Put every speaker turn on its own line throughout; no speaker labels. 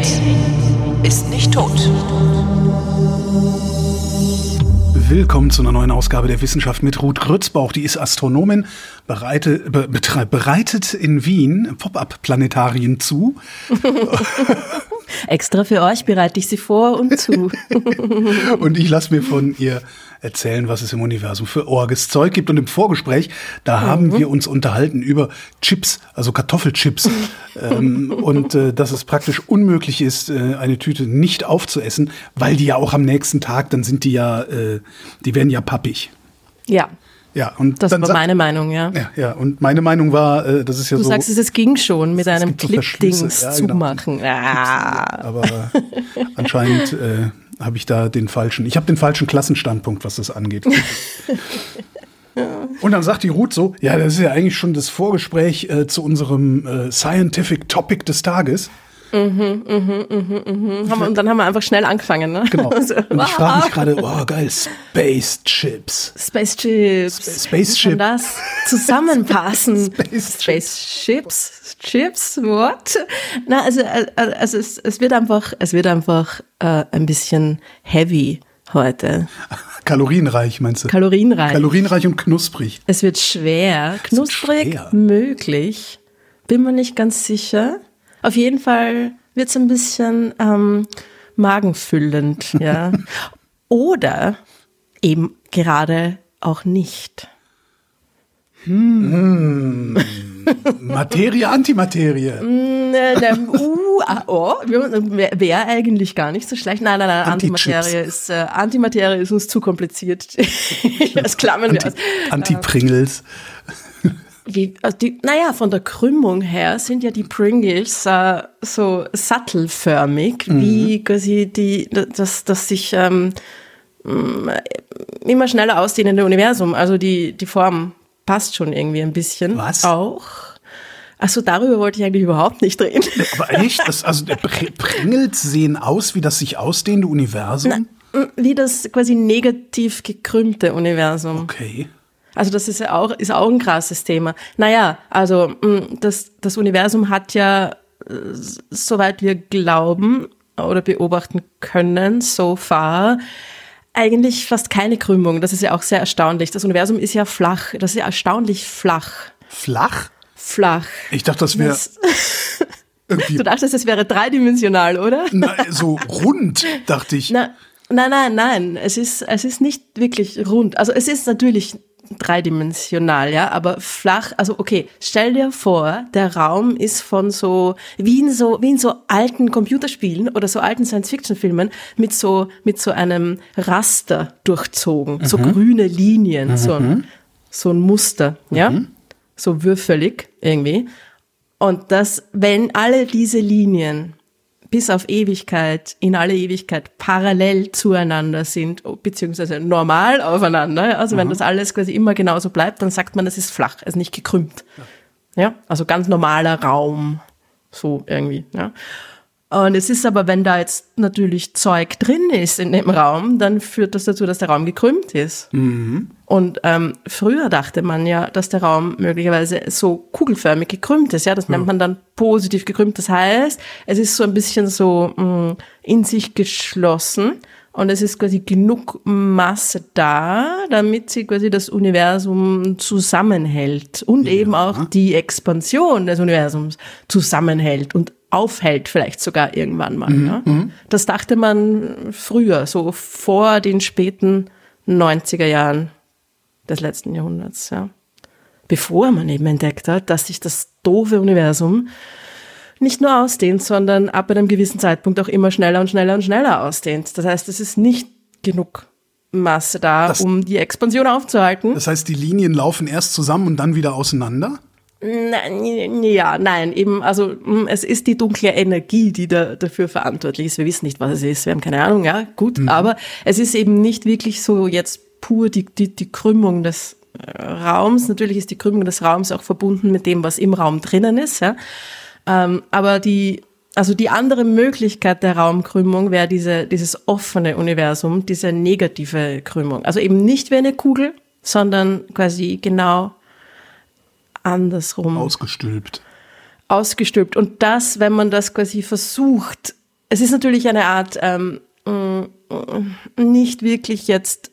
Redet, ist nicht tot.
Willkommen zu einer neuen Ausgabe der Wissenschaft mit Ruth Grützbauch. Die ist Astronomin, bereite, be, bereitet in Wien Pop-up-Planetarien zu.
Extra für euch bereite ich sie vor und zu.
und ich lasse mir von ihr erzählen, was es im Universum für orges Zeug gibt. Und im Vorgespräch, da mhm. haben wir uns unterhalten über Chips, also Kartoffelchips. ähm, und äh, dass es praktisch unmöglich ist, äh, eine Tüte nicht aufzuessen, weil die ja auch am nächsten Tag, dann sind die ja, äh, die werden ja pappig.
Ja.
Ja, und
das war meine Meinung, ja.
Ja, ja, und meine Meinung war, äh, das ist ja
du
so.
Du sagst, es ging schon mit einem Clip-Dings ja, genau. zumachen.
Ah. Aber anscheinend äh, habe ich da den falschen, ich habe den falschen Klassenstandpunkt, was das angeht. Und dann sagt die Ruth so, ja, das ist ja eigentlich schon das Vorgespräch äh, zu unserem äh, Scientific Topic des Tages.
Mhm, mhm, mhm, mhm. Haben, und dann haben wir einfach schnell angefangen, ne?
Genau. Und ich frage mich gerade, oh geil, Space Chips.
Space Chips.
Sp Space Chips.
Kann das zusammenpassen? Space, Space Chips. Chips, what? Na, also, äh, also es, es wird einfach, es wird einfach äh, ein bisschen heavy heute.
Kalorienreich, meinst du?
Kalorienreich.
Kalorienreich und knusprig.
Es wird schwer. Knusprig, wird schwer. möglich. Bin mir nicht ganz sicher. Auf jeden Fall wird es ein bisschen ähm, magenfüllend, ja. Oder eben gerade auch nicht.
Hm. Materie, Antimaterie.
Mm, äh, uh, ah, oh, wäre eigentlich gar nicht so schlecht. Nein, nein, nein, Antimaterie ist, äh, Antimaterie ist uns zu kompliziert. das klammern wir
Anti, aus. Anti-Pringles
wie, also die, naja, von der Krümmung her sind ja die Pringles äh, so sattelförmig, mhm. wie quasi die, das, das sich ähm, mm, immer schneller ausdehnende Universum. Also die, die Form passt schon irgendwie ein bisschen.
Was?
Auch. Achso, darüber wollte ich eigentlich überhaupt nicht reden.
Aber echt? Das, also Pringles sehen aus wie das sich ausdehnende Universum?
Na, wie das quasi negativ gekrümmte Universum.
Okay.
Also das ist ja auch, ist auch ein krasses Thema. Naja, also das, das Universum hat ja, äh, soweit wir glauben oder beobachten können, so far, eigentlich fast keine Krümmung. Das ist ja auch sehr erstaunlich. Das Universum ist ja flach. Das ist ja erstaunlich flach.
Flach?
Flach.
Ich dachte, das wäre.
Du dachtest, es wäre dreidimensional, oder?
Na, so rund, dachte ich.
Na, nein, nein, nein. Es ist, es ist nicht wirklich rund. Also es ist natürlich dreidimensional, ja, aber flach, also okay, stell dir vor, der Raum ist von so, wie in so, wie in so alten Computerspielen oder so alten Science-Fiction-Filmen mit so, mit so einem Raster durchzogen, mhm. so grüne Linien, mhm. so, ein, so ein Muster, ja, mhm. so würfelig irgendwie. Und das, wenn alle diese Linien bis auf Ewigkeit, in alle Ewigkeit parallel zueinander sind, beziehungsweise normal aufeinander. Also wenn das alles quasi immer genauso bleibt, dann sagt man, es ist flach, es ist nicht gekrümmt. Ja. ja, also ganz normaler Raum, so irgendwie. Ja. Und es ist aber, wenn da jetzt natürlich Zeug drin ist in dem Raum, dann führt das dazu, dass der Raum gekrümmt ist. Mhm. Und ähm, früher dachte man ja, dass der Raum möglicherweise so kugelförmig gekrümmt ist. Ja, das mhm. nennt man dann positiv gekrümmt. Das heißt, es ist so ein bisschen so mh, mm, in sich geschlossen und es ist quasi genug Masse da, damit sie quasi das Universum zusammenhält und ja. eben auch die Expansion des Universums zusammenhält und aufhält, vielleicht sogar irgendwann mal. Mhm, ja. Mhm. Das dachte man früher, so vor den späten 90er Jahren des letzten Jahrhunderts, ja. Bevor man eben entdeckt hat, dass sich das doofe Universum nicht nur ausdehnt, sondern ab einem gewissen Zeitpunkt auch immer schneller und schneller und schneller ausdehnt. Das heißt, es ist nicht genug Masse da, das, um die Expansion aufzuhalten.
Das heißt, die Linien laufen erst zusammen und dann wieder auseinander?
Ja, nein, eben, also mm, es ist die dunkle Energie, die da, dafür verantwortlich ist. Wir wissen nicht, was es ist, wir haben keine Ahnung, ja, gut, mhm. aber es ist eben nicht wirklich so jetzt pur die, die, die Krümmung des äh, Raums. Natürlich ist die Krümmung des Raums auch verbunden mit dem, was im Raum drinnen ist, ja. Ähm, aber die, also die andere Möglichkeit der Raumkrümmung wäre diese, dieses offene Universum, diese negative Krümmung. Also eben nicht wie eine Kugel, sondern quasi genau andersrum.
Ausgestülpt.
ausgestülpt. Und das, wenn man das quasi versucht, es ist natürlich eine Art ähm, mm, nicht wirklich jetzt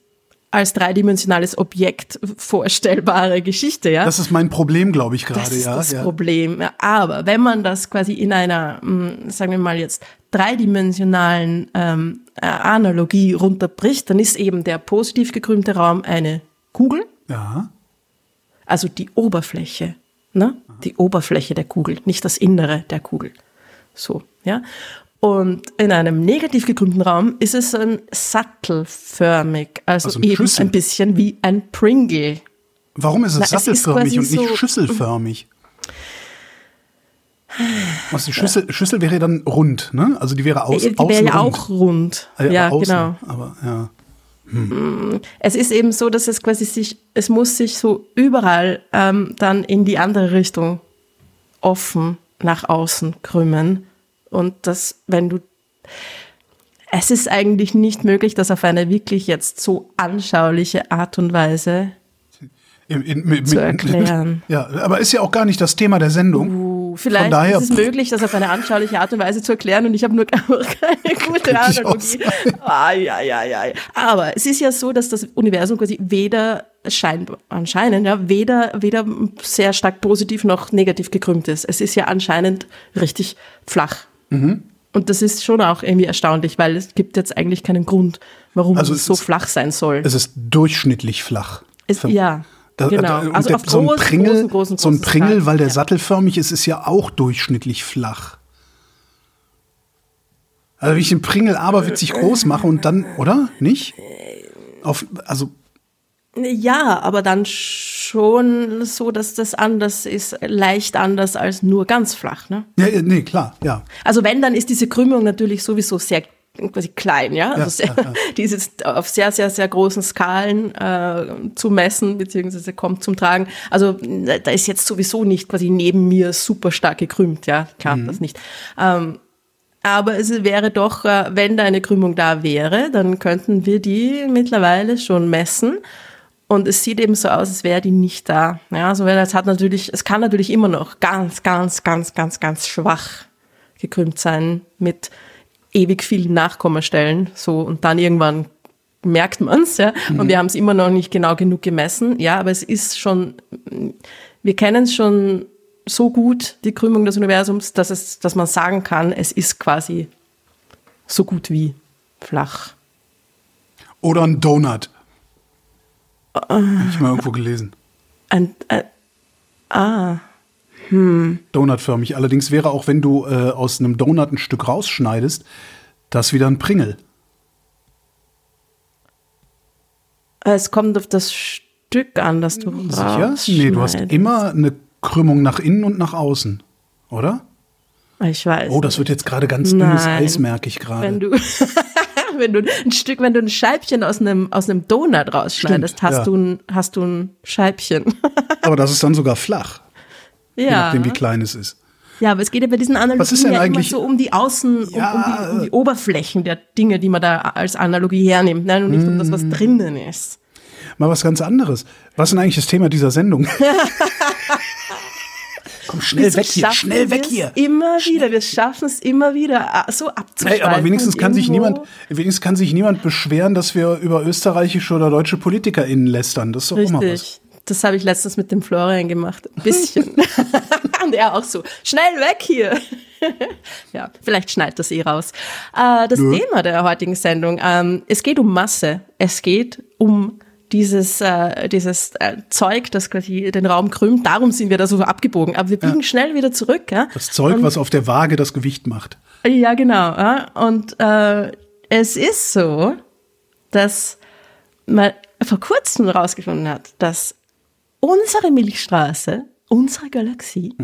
als dreidimensionales Objekt vorstellbare Geschichte, ja.
Das ist mein Problem, glaube ich, gerade, ja.
Das ist das
ja.
Problem. Aber wenn man das quasi in einer, mm, sagen wir mal jetzt, dreidimensionalen ähm, äh, Analogie runterbricht, dann ist eben der positiv gekrümmte Raum eine Kugel,
Ja.
Also die Oberfläche, ne? Die Oberfläche der Kugel, nicht das Innere der Kugel. So, ja. Und in einem negativ gekrümmten Raum ist es ein sattelförmig, also,
Also eine
eben
Schüssel.
ein bisschen wie ein Pringle.
Warum ist es
Na, es ist
sattelförmig und nicht
so-
schüsselförmig? Was die Schüssel, Schüssel wäre dann rund, ne? Also die wäre aus,
Die
außen
wäre ja
rund.
auch rund.
Ah
ja,
außen,
genau.
Aber ja.
Es ist eben so, dass es quasi sich, es muss sich so überall ähm, dann in die andere Richtung offen nach außen krümmen. Und das, wenn du, es ist eigentlich nicht möglich, das auf eine wirklich jetzt so anschauliche Art und Weise
In, in, mit,
Zu
mit-
erklären.
Ja, aber ist ja auch gar nicht das Thema der Sendung.
Uh, vielleicht
daher-
ist es möglich, das auf eine anschauliche Art und Weise zu erklären und ich habe nur keine gute Analogie. Aber es ist ja so, dass das Universum quasi weder scheint, anscheinend, ja, weder, weder sehr stark positiv noch negativ gekrümmt ist. Es ist ja anscheinend richtig flach.
Mhm.
Und das ist schon auch irgendwie erstaunlich, weil es gibt jetzt eigentlich keinen Grund, warum
Also
es
es
so
ist-
flach sein soll.
Es ist durchschnittlich flach.
Es, ja,
Da-
genau.
da- und
also
der-
auf
so ein
großen,
Pringel,
großen, großen,
so ein Pringel,
Skalen,
weil der
ja.
sattelförmig ist, ist ja auch durchschnittlich flach. Also wenn ich den Pringel aberwitzig groß mache und dann, oder? Nicht? Auf, also,
Ja, aber dann schon so, dass das anders ist, leicht anders als nur ganz flach. Ne?
ja, ja, nee, klar, ja.
Also wenn, dann ist diese Krümmung natürlich sowieso sehr quasi klein, ja. Also
Ja,
sehr,
ja, ja.
Die ist jetzt auf sehr, sehr, sehr großen Skalen äh, zu messen, beziehungsweise kommt zum Tragen. Also da ist jetzt sowieso nicht quasi neben mir super stark gekrümmt, ja, klar,
Mhm.
das nicht. Ähm, aber es wäre doch, äh, wenn da eine Krümmung da wäre, dann könnten wir die mittlerweile schon messen. Und es sieht eben so aus, als wäre die nicht da. Ja, so weil es hat natürlich, es kann natürlich immer noch ganz, ganz, ganz, ganz, ganz schwach gekrümmt sein mit ewig vielen Nachkommastellen. So und dann irgendwann merkt man's, ja. Und wir haben es immer noch nicht genau genug gemessen. Ja, aber es ist schon, wir kennen es schon so gut, die Krümmung des Universums, dass es, dass man sagen kann, es ist quasi so gut wie flach.
Oder ein Donut.
Äh.
Hab ich mal irgendwo gelesen.
Ein, ein, ah,
Donutförmig. Allerdings wäre auch, wenn du äh, aus einem Donut ein Stück rausschneidest, das wieder ein Pringel.
es kommt auf das Stück an, das du
Sicher? Nee, du hast immer eine Krümmung nach innen und nach außen. Oder?
Ich weiß.
Oh, das wird jetzt gerade ganz dünnes
Nein.
Eis, merke ich
wenn
gerade.
du, wenn du ein Stück, wenn du ein Scheibchen aus einem, aus einem Donut rausschneidest,
Stimmt,
hast
ja.
du ein, hast du ein Scheibchen.
Aber das ist dann sogar flach, je
ja.
nachdem, wie klein es ist.
Ja, aber es geht ja bei diesen Analogien ja immer so um die Außen, um,
Ja,
um, die, um die Oberflächen der Dinge, die man da als Analogie hernimmt, nein, und nicht um das,
Mm.
was drinnen ist.
Mal was ganz anderes. Was ist denn eigentlich das Thema dieser Sendung? Komm, schnell
Wieso
weg hier, schnell weg hier.
Immer wieder, wir schaffen es immer wieder, ah, so abzuschalten.
Hey, aber wenigstens kann sich niemand, wenigstens kann sich niemand beschweren, dass wir über österreichische oder deutsche PolitikerInnen lästern. Das ist doch immer was.
Das habe ich letztens mit dem Florian gemacht. Ein bisschen. Und er auch so, schnell weg hier. ja, vielleicht schneidet das eh raus. Äh, das
Nö.
Thema der heutigen Sendung, ähm, es geht um Masse. Es geht um dieses, äh, dieses äh, Zeug, das quasi den Raum krümmt. Darum sind wir da so abgebogen. Aber wir biegen schnell wieder zurück. Ja?
Das Zeug, was auf der Waage das Gewicht macht.
Ja, genau. Ja. Und äh, es ist so, dass man vor kurzem herausgefunden hat, dass unsere Milchstraße, unsere Galaxie,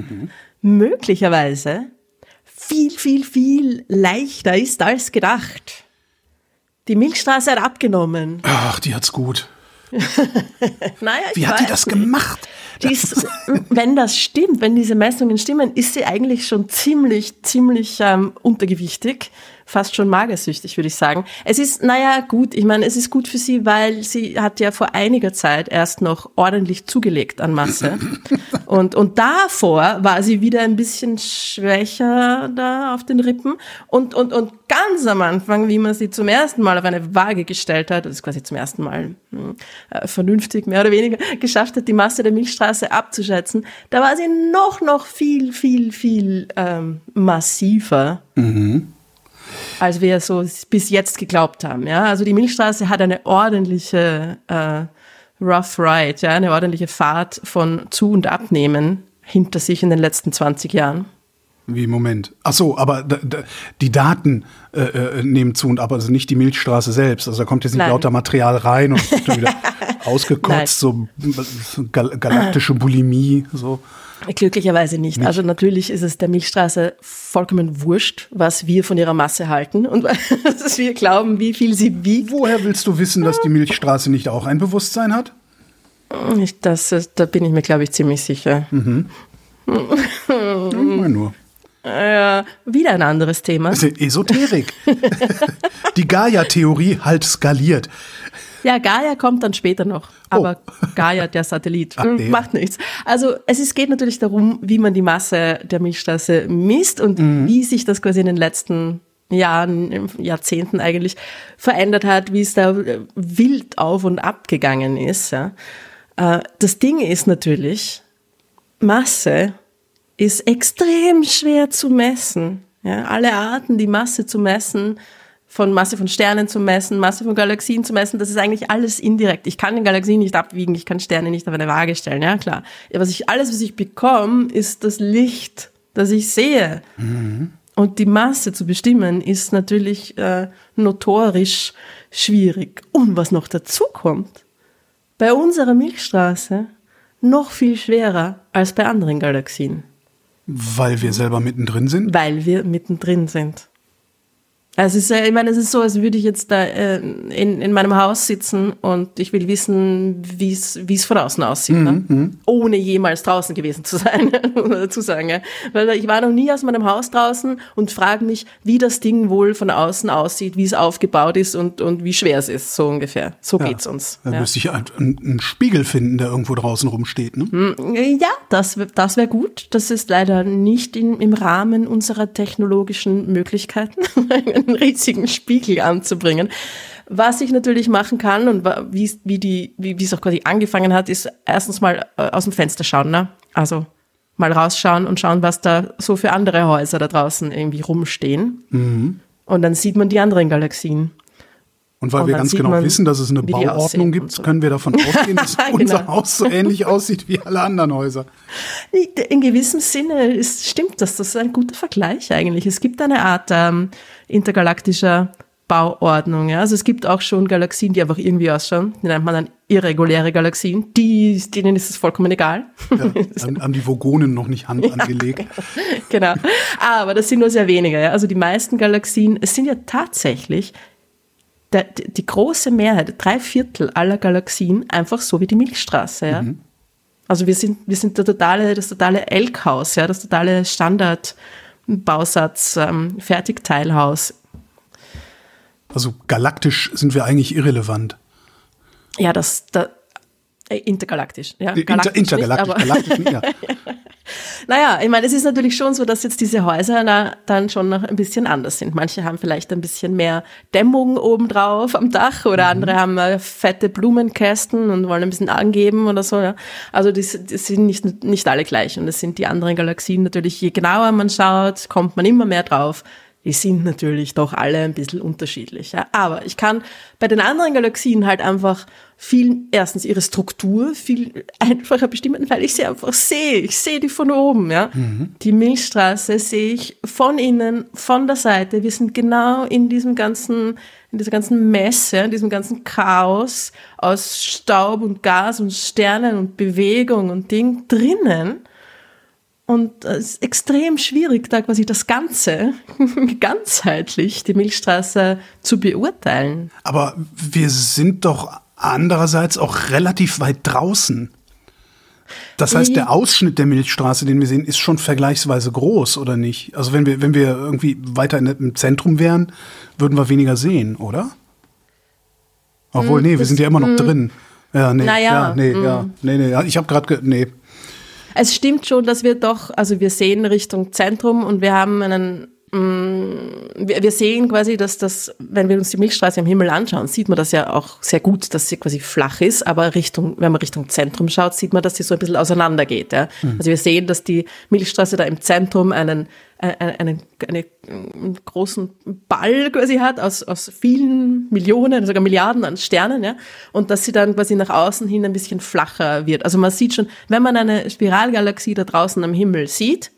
möglicherweise viel, viel, viel leichter ist als gedacht. Die Milchstraße hat abgenommen.
Ach, die hat's gut.
Naja,
Wie hat die das
nicht.
gemacht?
Die ist, wenn das stimmt, wenn diese Messungen stimmen, ist sie eigentlich schon ziemlich, ziemlich ähm, untergewichtig. Fast schon magersüchtig, würde ich sagen. Es ist, naja, gut, ich meine, es ist gut für sie, weil sie hat ja vor einiger Zeit erst noch ordentlich zugelegt an Masse. und, und davor war sie wieder ein bisschen schwächer da auf den Rippen. Und, und, und ganz am Anfang, wie man sie zum ersten Mal auf eine Waage gestellt hat, das ist quasi zum ersten Mal hm, äh, vernünftig, mehr oder weniger, geschafft hat, die Masse der Milchstraße abzuschätzen, da war sie noch, noch viel, viel, viel ähm, massiver. Mhm als wir so bis jetzt geglaubt haben. Ja? Also die Milchstraße hat eine ordentliche äh, Rough Ride, ja? eine ordentliche Fahrt von Zu- und Abnehmen hinter sich in den letzten 20 Jahren.
Wie Moment. Ach so, aber die Daten äh, äh, nehmen zu und ab, also nicht die Milchstraße selbst. Also da kommt jetzt nicht Nein. lauter Material rein und wird wieder ausgekotzt, so gal galaktische Bulimie, so.
Glücklicherweise nicht. nicht. Also natürlich ist es der Milchstraße vollkommen wurscht, was wir von ihrer Masse halten und dass wir glauben, wie viel sie wiegt.
Woher willst du wissen, dass die Milchstraße nicht auch ein Bewusstsein hat?
Ich, das, da bin ich mir, glaube ich, ziemlich sicher. Mhm.
Mal nur.
Äh, wieder ein anderes Thema.
Esoterik. die Gaia-Theorie halt skaliert.
Ja, Gaia kommt dann später noch. Aber oh. Gaia, der Satellit, Ach, hm, macht nichts. Also es ist, geht natürlich darum, wie man die Masse der Milchstraße misst und mhm. wie sich das quasi in den letzten Jahren, Jahrzehnten eigentlich verändert hat, wie es da äh, wild auf und ab gegangen ist. Ja. Äh, das Ding ist natürlich, Masse ist extrem schwer zu messen. Ja, alle Arten, die Masse zu messen, von Masse von Sternen zu messen, Masse von Galaxien zu messen, das ist eigentlich alles indirekt. Ich kann den Galaxien nicht abwiegen, ich kann Sterne nicht auf eine Waage stellen, ja klar. Was ich, alles, was ich bekomme, ist das Licht, das ich sehe. Mhm. Und die Masse zu bestimmen, ist natürlich äh, notorisch schwierig. Und was noch dazu kommt, bei unserer Milchstraße noch viel schwerer als bei anderen Galaxien.
Weil wir selber mittendrin sind?
Weil wir mittendrin sind. Also es ist, ich meine, es ist so, als würde ich jetzt da äh, in, in meinem Haus sitzen und ich will wissen, wie es wie es von außen aussieht, ne? mhm, ne? ohne jemals draußen gewesen zu sein, dazu sagen. Ja? Weil ich war noch nie aus meinem Haus draußen und frage mich, wie das Ding wohl von außen aussieht, wie es aufgebaut ist und, und wie schwer es ist, so ungefähr. So ja. geht's uns.
Da ja. müsste ich einen, einen, Spiegel finden, der irgendwo draußen rumsteht. Ne?
Hm, ja, das, das wäre gut. Das ist leider nicht in, im Rahmen unserer technologischen Möglichkeiten. einen riesigen Spiegel anzubringen. Was ich natürlich machen kann und wie, wie, die, wie, wie es auch quasi angefangen hat, ist erstens mal äh, aus dem Fenster schauen. Ne? Also mal rausschauen und schauen, was da so für andere Häuser da draußen irgendwie rumstehen. Mhm. Und dann sieht man die anderen Galaxien.
Und weil und wir ganz genau wissen, dass es eine Bauordnung gibt, so. können wir davon ausgehen, dass genau. unser Haus so ähnlich aussieht wie alle anderen Häuser.
In gewissem Sinne ist, stimmt das. Das ist ein guter Vergleich eigentlich. Es gibt eine Art ähm, intergalaktischer Bauordnung. Ja? Also es gibt auch schon Galaxien, die einfach irgendwie ausschauen. Die nennt man dann irreguläre Galaxien. Die, denen ist es vollkommen egal.
Ja, haben die Vogonen noch nicht Hand ja, angelegt.
genau. Aber das sind nur sehr wenige. Ja? Also die meisten Galaxien, es sind ja tatsächlich der, die große Mehrheit, drei Viertel aller Galaxien, einfach so wie die Milchstraße. Ja? Mhm. Also wir sind, wir sind der totale, das totale Elkhaus, ja, das totale Standardbausatz, ähm, Fertigteilhaus.
Also galaktisch sind wir eigentlich irrelevant.
Ja, das, da, intergalaktisch. Ja,
galaktisch Inter, intergalaktisch, nicht, galaktisch, ja.
Naja, ich meine, es ist natürlich schon so, dass jetzt diese Häuser na, dann schon noch ein bisschen anders sind. Manche haben vielleicht ein bisschen mehr Dämmung obendrauf am Dach oder mhm. andere haben äh, fette Blumenkästen und wollen ein bisschen angeben oder so. Ja. Also die, die sind nicht, nicht alle gleich und es sind die anderen Galaxien natürlich, je genauer man schaut, kommt man immer mehr drauf, die sind natürlich doch alle ein bisschen unterschiedlich. Ja. Aber ich kann bei den anderen Galaxien halt einfach viel, erstens ihre Struktur viel einfacher bestimmen, weil ich sie einfach sehe. Ich sehe die von oben. Ja. Mhm. Die Milchstraße sehe ich von innen, von der Seite. Wir sind genau in diesem ganzen, in dieser ganzen Messe, in diesem ganzen Chaos aus Staub und Gas und Sternen und Bewegung und Ding drinnen. Und es ist extrem schwierig, da quasi das Ganze, ganzheitlich, die Milchstraße zu beurteilen.
Aber wir sind doch andererseits auch relativ weit draußen. Das heißt, der Ausschnitt der Milchstraße, den wir sehen, ist schon vergleichsweise groß, oder nicht? Also wenn wir, wenn wir irgendwie weiter in, im Zentrum wären, würden wir weniger sehen, oder? Obwohl, nee, wir sind ja immer noch drin. Ja, nee,
Naja,
ja, nee, ja, nee, nee, ja, ich habe gerade, nee,
Es stimmt schon, dass wir doch, also wir sehen Richtung Zentrum und wir haben einen, mm, wir, sehen quasi, dass das, wenn wir uns die Milchstraße am Himmel anschauen, sieht man das ja auch sehr gut, dass sie quasi flach ist, aber Richtung, wenn man Richtung Zentrum schaut, sieht man, dass sie so ein bisschen auseinander geht. Ja? Also wir sehen, dass die Milchstraße da im Zentrum einen, einen, einen, einen, einen großen Ball quasi hat aus, aus vielen Millionen, sogar Milliarden an Sternen, ja, und dass sie dann quasi nach außen hin ein bisschen flacher wird. Also man sieht schon, wenn man eine Spiralgalaxie da draußen am Himmel sieht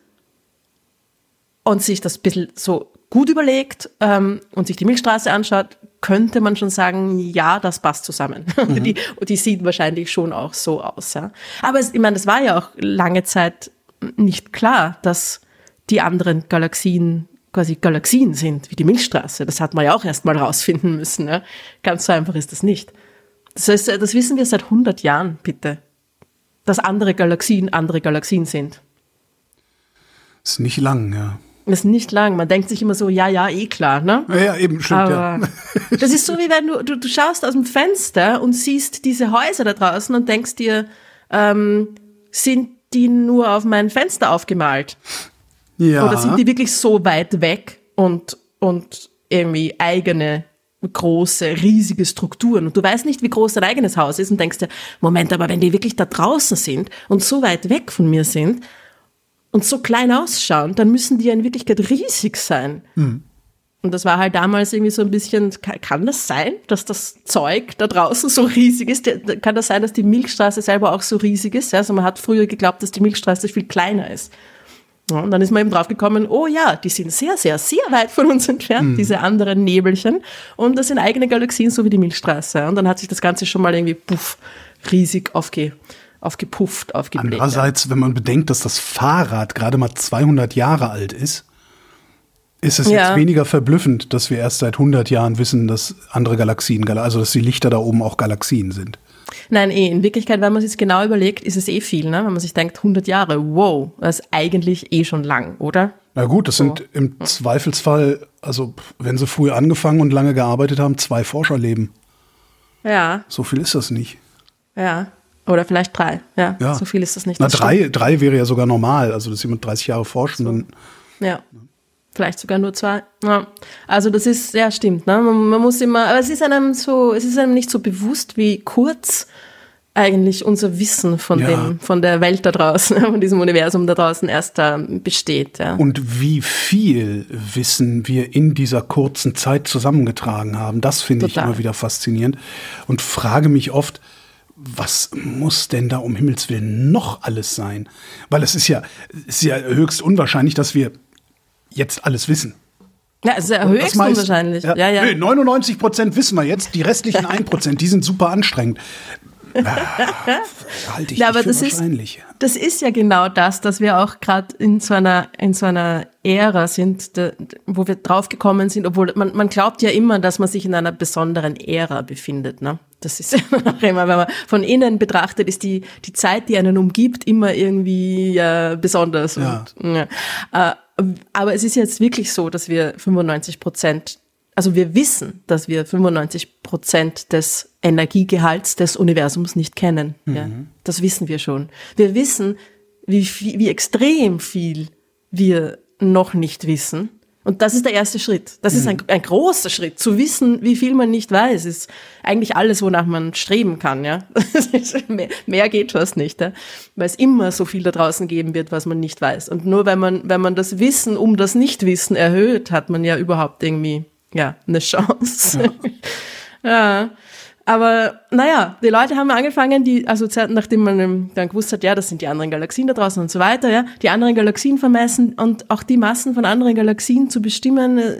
und sich das ein bisschen so gut überlegt ähm, und sich die Milchstraße anschaut, könnte man schon sagen, ja, das passt zusammen. Und die, die sieht wahrscheinlich schon auch so aus. Ja. Aber es, ich meine, das war ja auch lange Zeit nicht klar, dass die anderen Galaxien quasi Galaxien sind, wie die Milchstraße. Das hat man ja auch erst mal rausfinden müssen. Ja. Ganz so einfach ist das nicht. Das heißt, das wissen wir seit 100 Jahren, bitte. Dass andere Galaxien andere Galaxien sind.
ist nicht lang, ja.
Das ist nicht lang. Man denkt sich immer so, ja, ja, eh klar, ne?
Ja, ja eben, stimmt,
Aber
ja.
das ist so, wie wenn du, du, du schaust aus dem Fenster und siehst diese Häuser da draußen und denkst dir, ähm, sind die nur auf mein Fenster aufgemalt?
Ja,
Oder sind die wirklich so weit weg und, und irgendwie eigene große, riesige Strukturen und du weißt nicht, wie groß dein eigenes Haus ist und denkst dir, Moment, aber wenn die wirklich da draußen sind und so weit weg von mir sind und so klein ausschauen, dann müssen die ja in Wirklichkeit riesig sein. Und das war halt damals irgendwie so ein bisschen, kann, das sein, dass das Zeug da draußen so riesig ist? Kann das sein, dass die Milchstraße selber auch so riesig ist? Also man hat früher geglaubt, dass die Milchstraße viel kleiner ist. Ja, und dann ist man eben draufgekommen, oh ja, die sind sehr, sehr, sehr weit von uns entfernt, diese anderen Nebelchen. Und das sind eigene Galaxien, so wie die Milchstraße. Und dann hat sich das Ganze schon mal irgendwie puff, riesig aufge, aufgepufft, aufgebläht.
Andererseits, wenn man bedenkt, dass das Fahrrad gerade mal 200 Jahre alt ist, ist es
Ja.
jetzt weniger verblüffend, dass wir erst seit 100 Jahren wissen, dass andere Galaxien, Gal- also dass die Lichter da oben auch Galaxien sind.
Nein, eh, in Wirklichkeit, wenn man sich genau überlegt, ist es eh viel, ne? Wenn man sich denkt, 100 Jahre, wow, das ist eigentlich eh schon lang, oder?
Na gut, das sind im Zweifelsfall, also wenn sie früh angefangen und lange gearbeitet haben, zwei Forscherleben.
Ja,
So viel ist das nicht.
ja. Oder vielleicht drei, ja.
Ja.
So viel ist das nicht.
Na,
das
drei, drei wäre ja sogar normal. Also, dass jemand 30 Jahre forscht und dann
Ja. Vielleicht sogar nur zwei. Ja. Also das ist, ja stimmt, ne? Man, man muss immer, aber es ist einem so, es ist einem nicht so bewusst, wie kurz eigentlich unser Wissen von
Ja.
dem, von der Welt da draußen, von diesem Universum da draußen erst da besteht, ja.
Und wie viel Wissen wir in dieser kurzen Zeit zusammengetragen haben, das finde ich immer wieder faszinierend und frage mich oft, was muss denn da um Himmels Willen noch alles sein? Weil es ist ja, es ist ja höchst unwahrscheinlich, dass wir jetzt alles wissen.
Ja, es ist ja höchst
meist-
unwahrscheinlich. Ja, ja.
Nö, 99 Prozent wissen wir jetzt, die restlichen 1 Prozent, die sind super anstrengend. Ah, halte ich
Ja, aber
für
das ist, das ist ja genau das, dass wir auch gerade in so einer in so einer Ära sind, de, wo wir draufgekommen sind, obwohl man, man glaubt ja immer, dass man sich in einer besonderen Ära befindet. Ne? Das ist ja auch immer, wenn man von innen betrachtet, ist die die Zeit, die einen umgibt, immer irgendwie äh, besonders.
Ja.
Und, ja. Äh, aber es ist jetzt wirklich so, dass wir 95 Prozent also wir wissen, dass wir 95 Prozent des Energiegehalts des Universums nicht kennen. Ja, das wissen wir schon. Wir wissen, wie, viel, wie extrem viel wir noch nicht wissen. Und das ist der erste Schritt. Das ist ein, ein großer Schritt. Zu wissen, wie viel man nicht weiß, ist eigentlich alles, wonach man streben kann. Ja? mehr, mehr geht fast nicht. Ja? Weil es immer so viel da draußen geben wird, was man nicht weiß. Und nur wenn man, wenn man das Wissen um das Nichtwissen erhöht, hat man ja überhaupt irgendwie ja, eine Chance. ja. Aber naja, die Leute haben angefangen, die, also nachdem man dann gewusst hat, ja, das sind die anderen Galaxien da draußen und so weiter, ja, die anderen Galaxien vermessen und auch die Massen von anderen Galaxien zu bestimmen, äh,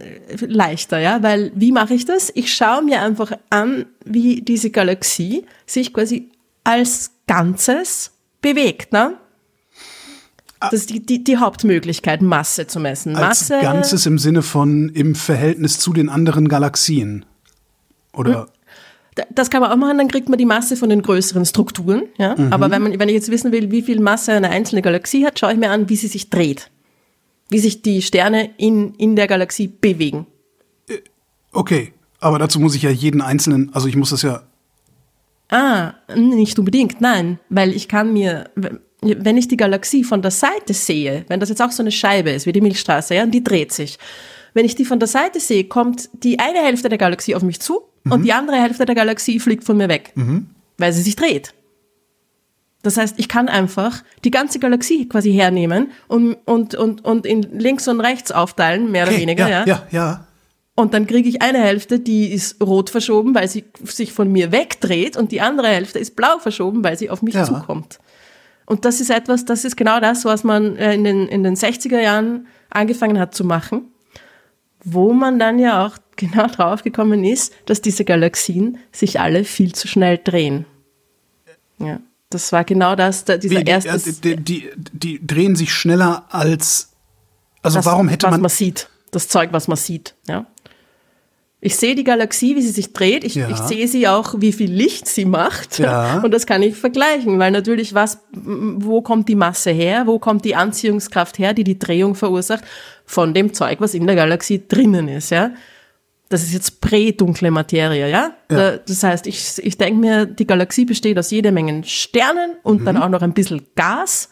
leichter, ja, weil wie mache ich das? Ich schaue mir einfach an, wie diese Galaxie sich quasi als Ganzes bewegt, ne? Das ist die, die, die Hauptmöglichkeit, Masse zu messen.
Als
Masse.
Ganzes im Sinne von im Verhältnis zu den anderen Galaxien. Oder?
Da- Das kann man auch machen, dann kriegt man die Masse von den größeren Strukturen. Ja? Aber wenn, man, wenn ich jetzt wissen will, wie viel Masse eine einzelne Galaxie hat, schaue ich mir an, wie sie sich dreht. Wie sich die Sterne in, in der Galaxie bewegen.
Okay, aber dazu muss ich ja jeden einzelnen, also ich muss das ja,
Ah, nicht unbedingt, nein, weil ich kann mir, wenn ich die Galaxie von der Seite sehe, wenn das jetzt auch so eine Scheibe ist, wie die Milchstraße, ja, und die dreht sich. Wenn ich die von der Seite sehe, kommt die eine Hälfte der Galaxie auf mich zu und die andere Hälfte der Galaxie fliegt von mir weg, weil sie sich dreht. Das heißt, ich kann einfach die ganze Galaxie quasi hernehmen und, und, und, und in links und rechts aufteilen, mehr oder
okay,
weniger,
ja, ja, ja.
und dann kriege ich eine Hälfte, die ist rot verschoben, weil sie sich von mir wegdreht und die andere Hälfte ist blau verschoben, weil sie auf mich
Ja.
zukommt. Und das ist etwas, das ist genau das, was man äh, in den, in den 60er Jahren angefangen hat zu machen, wo man dann ja auch genau drauf gekommen ist, dass diese Galaxien sich alle viel zu schnell drehen. Ja, das war genau das, da, dieser
die,
erste,
äh, die, die, die drehen sich schneller als, also
das,
warum hätte
was
man,
man sieht, das Zeug, was man sieht. Ja. Ich sehe die Galaxie, wie sie sich dreht. Ich,
Ja.
ich sehe sie auch, wie viel Licht sie macht.
Ja.
Und das kann ich vergleichen, weil natürlich was, wo kommt die Masse her? Wo kommt die Anziehungskraft her, die die Drehung verursacht? Von dem Zeug, was in der Galaxie drinnen ist, ja. Das ist jetzt prä-dunkle Materie, ja?
Ja.
Da- Das heißt, ich, ich denke mir, die Galaxie besteht aus jede Menge Sternen und
Mhm.
dann auch noch ein bisschen Gas.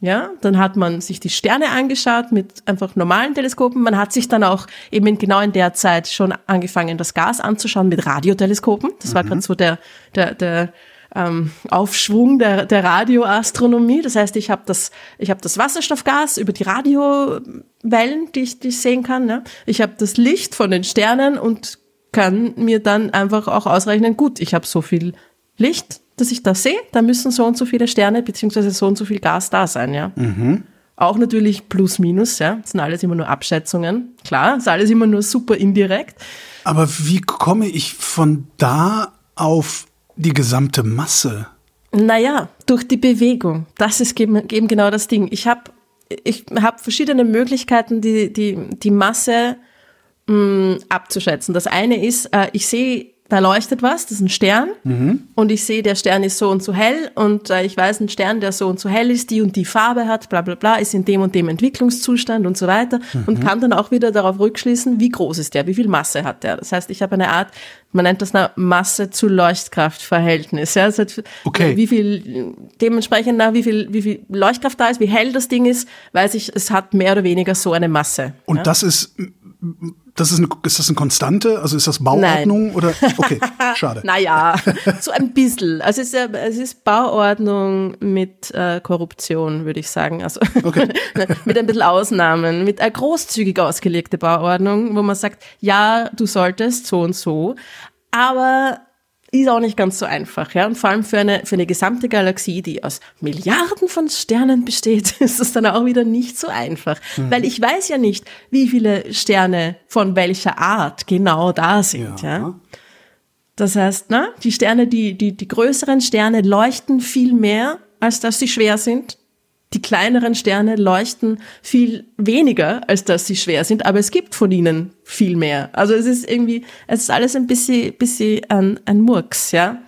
Ja, dann hat man sich die Sterne angeschaut mit einfach normalen Teleskopen. Man hat sich dann auch eben genau in der Zeit schon angefangen, das Gas anzuschauen mit Radioteleskopen. Das war gerade so der, der, der ähm, Aufschwung der, der Radioastronomie. Das heißt, ich habe das, ich habe das Wasserstoffgas über die Radiowellen, die ich, die ich sehen kann. Ne? Ich habe das Licht von den Sternen und kann mir dann einfach auch ausrechnen, gut, ich habe so viel Licht, dass ich das sehe, da müssen so und so viele Sterne beziehungsweise so und so viel Gas da sein, ja. Auch natürlich plus minus, ja. Das sind alles immer nur Abschätzungen. Klar, ist alles immer nur super indirekt.
aber wie komme ich von da auf die gesamte Masse?
Naja, durch die Bewegung. Das ist eben genau das Ding. Ich habe ich hab verschiedene Möglichkeiten, die, die, die Masse mh, abzuschätzen. Das eine ist, äh, ich sehe, da leuchtet was, das ist ein Stern. Und ich sehe, der Stern ist so und so hell. Und äh, ich weiß, ein Stern, der so und so hell ist, die und die Farbe hat, bla bla bla, ist in dem und dem Entwicklungszustand und so weiter. Und kann dann auch wieder darauf rückschließen, wie groß ist der, wie viel Masse hat der. Das heißt, ich habe eine Art, man nennt das eine Masse zu Leuchtkraftverhältnis. Ja? Also,
Okay.
Wie viel, dementsprechend, na, wie viel, wie viel Leuchtkraft da ist, wie hell das Ding ist, weiß ich, es hat mehr oder weniger so eine Masse.
Und
ja?
das ist, das ist, eine, ist das eine Konstante? Also ist das Bauordnung oder? Okay, schade.
Naja, so ein bisschen. Also es ist, es ist Bauordnung mit äh, Korruption, würde ich sagen. Also
Okay.
mit ein bisschen Ausnahmen, mit einer großzügig ausgelegte Bauordnung, wo man sagt, ja, du solltest so und so, aber ist auch nicht ganz so einfach, ja. Und vor allem für eine, für eine gesamte Galaxie, die aus Milliarden von Sternen besteht, ist es dann auch wieder nicht so einfach. Weil ich weiß ja nicht, wie viele Sterne von welcher Art genau da sind, ja. Das heißt, ne, die Sterne, die, die, die größeren Sterne leuchten viel mehr, als dass sie schwer sind. Die kleineren Sterne leuchten viel weniger, als dass sie schwer sind, aber es gibt von ihnen viel mehr. Also es ist irgendwie, es ist alles ein bisschen, bisschen ein, ein Murks, ja.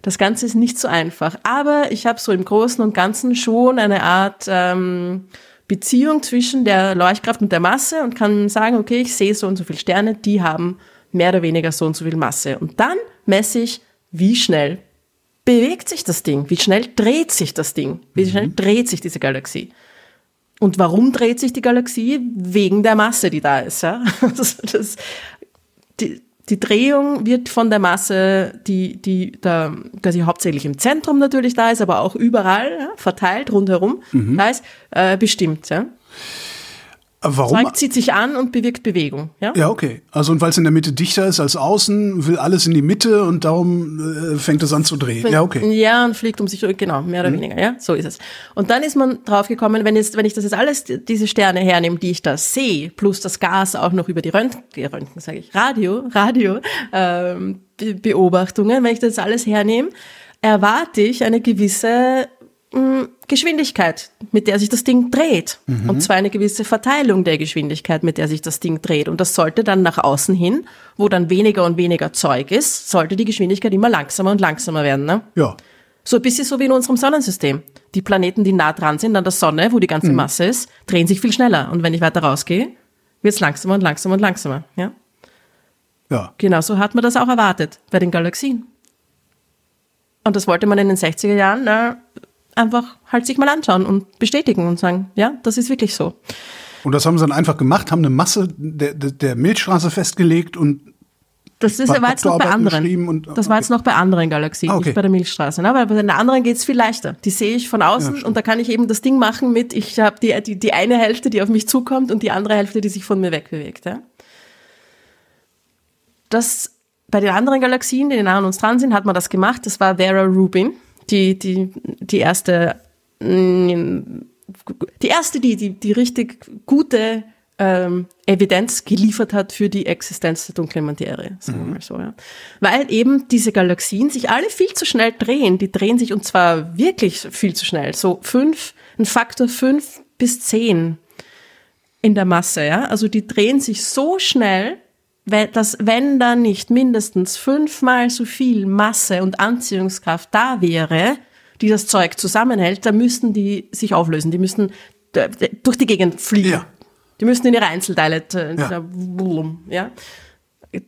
Das Ganze ist nicht so einfach. Aber ich habe so im Großen und Ganzen schon eine Art ähm, Beziehung zwischen der Leuchtkraft und der Masse und kann sagen, okay, ich sehe so und so viele Sterne, die haben mehr oder weniger so und so viel Masse. Und dann messe ich, wie schnell bewegt sich das Ding, wie schnell dreht sich das Ding, wie schnell dreht sich diese Galaxie. Und warum dreht sich die Galaxie? Wegen der Masse, die da ist. Ja? Das, das, die, die Drehung wird von der Masse, die, die da quasi hauptsächlich im Zentrum natürlich da ist, aber auch überall ja, verteilt rundherum da ist, äh, bestimmt. Ja?
Warum?
Zeug zieht sich an und bewirkt Bewegung. Ja?
Ja, okay. Also und weil es in der Mitte dichter ist als außen, will alles in die Mitte und darum äh, fängt es an zu drehen. Ja, okay. Mhm.
Ja, und fliegt um sich, genau, mehr oder weniger, ja, so ist es. Und dann ist man draufgekommen, wenn jetzt, wenn ich das jetzt alles, diese Sterne hernehme, die ich da sehe, plus das Gas auch noch über die Röntgen, Röntgen sage ich, Radio, Radio, ähm, Be Beobachtungen, wenn ich das alles hernehme, erwarte ich eine gewisse Geschwindigkeit, mit der sich das Ding dreht. Und zwar eine gewisse Verteilung der Geschwindigkeit, mit der sich das Ding dreht. Und das sollte dann nach außen hin, wo dann weniger und weniger Zeug ist, sollte die Geschwindigkeit immer langsamer und langsamer werden. Ne?
Ja.
So ein bisschen so wie in unserem Sonnensystem. Die Planeten, die nah dran sind an der Sonne, wo die ganze Masse ist, drehen sich viel schneller. Und wenn ich weiter rausgehe, wird es langsamer und langsamer und langsamer. Ja?
Ja.
Genau so hat man das auch erwartet bei den Galaxien. Und das wollte man in den 60er Jahren na, einfach halt sich mal anschauen und bestätigen und sagen, ja, das ist wirklich so.
Und das haben sie dann einfach gemacht, haben eine Masse der, der, Milchstraße festgelegt und
Das ist, war jetzt noch bei anderen.
und-
das war jetzt noch bei anderen Galaxien,
Ah, okay.
nicht bei der Milchstraße. Ne? Weil bei den anderen geht's viel leichter. Die sehe ich von außen und da kann ich eben das Ding machen mit, ich habe die, die, die eine Hälfte, die auf mich zukommt und die andere Hälfte, die sich von mir wegbewegt. Ja? Das bei den anderen Galaxien, die nah an uns dran sind, hat man das gemacht. Das war Vera Rubin, die, die, die erste, mm, die erste, die, die, die richtig gute ähm, Evidenz geliefert hat für die Existenz der dunklen Materie, sagen wir mal so, ja. Weil eben diese Galaxien sich alle viel zu schnell drehen. Die drehen sich und zwar wirklich viel zu schnell. So fünf, ein Faktor fünf bis zehn in der Masse, ja. Also die drehen sich so schnell, dass wenn da nicht mindestens fünfmal so viel Masse und Anziehungskraft da wäre, die das Zeug zusammenhält, dann müssten die sich auflösen. Die müssten d- durch die Gegend fliegen.
Ja.
Die müssten in ihre Einzelteile, t-
Ja.
ja.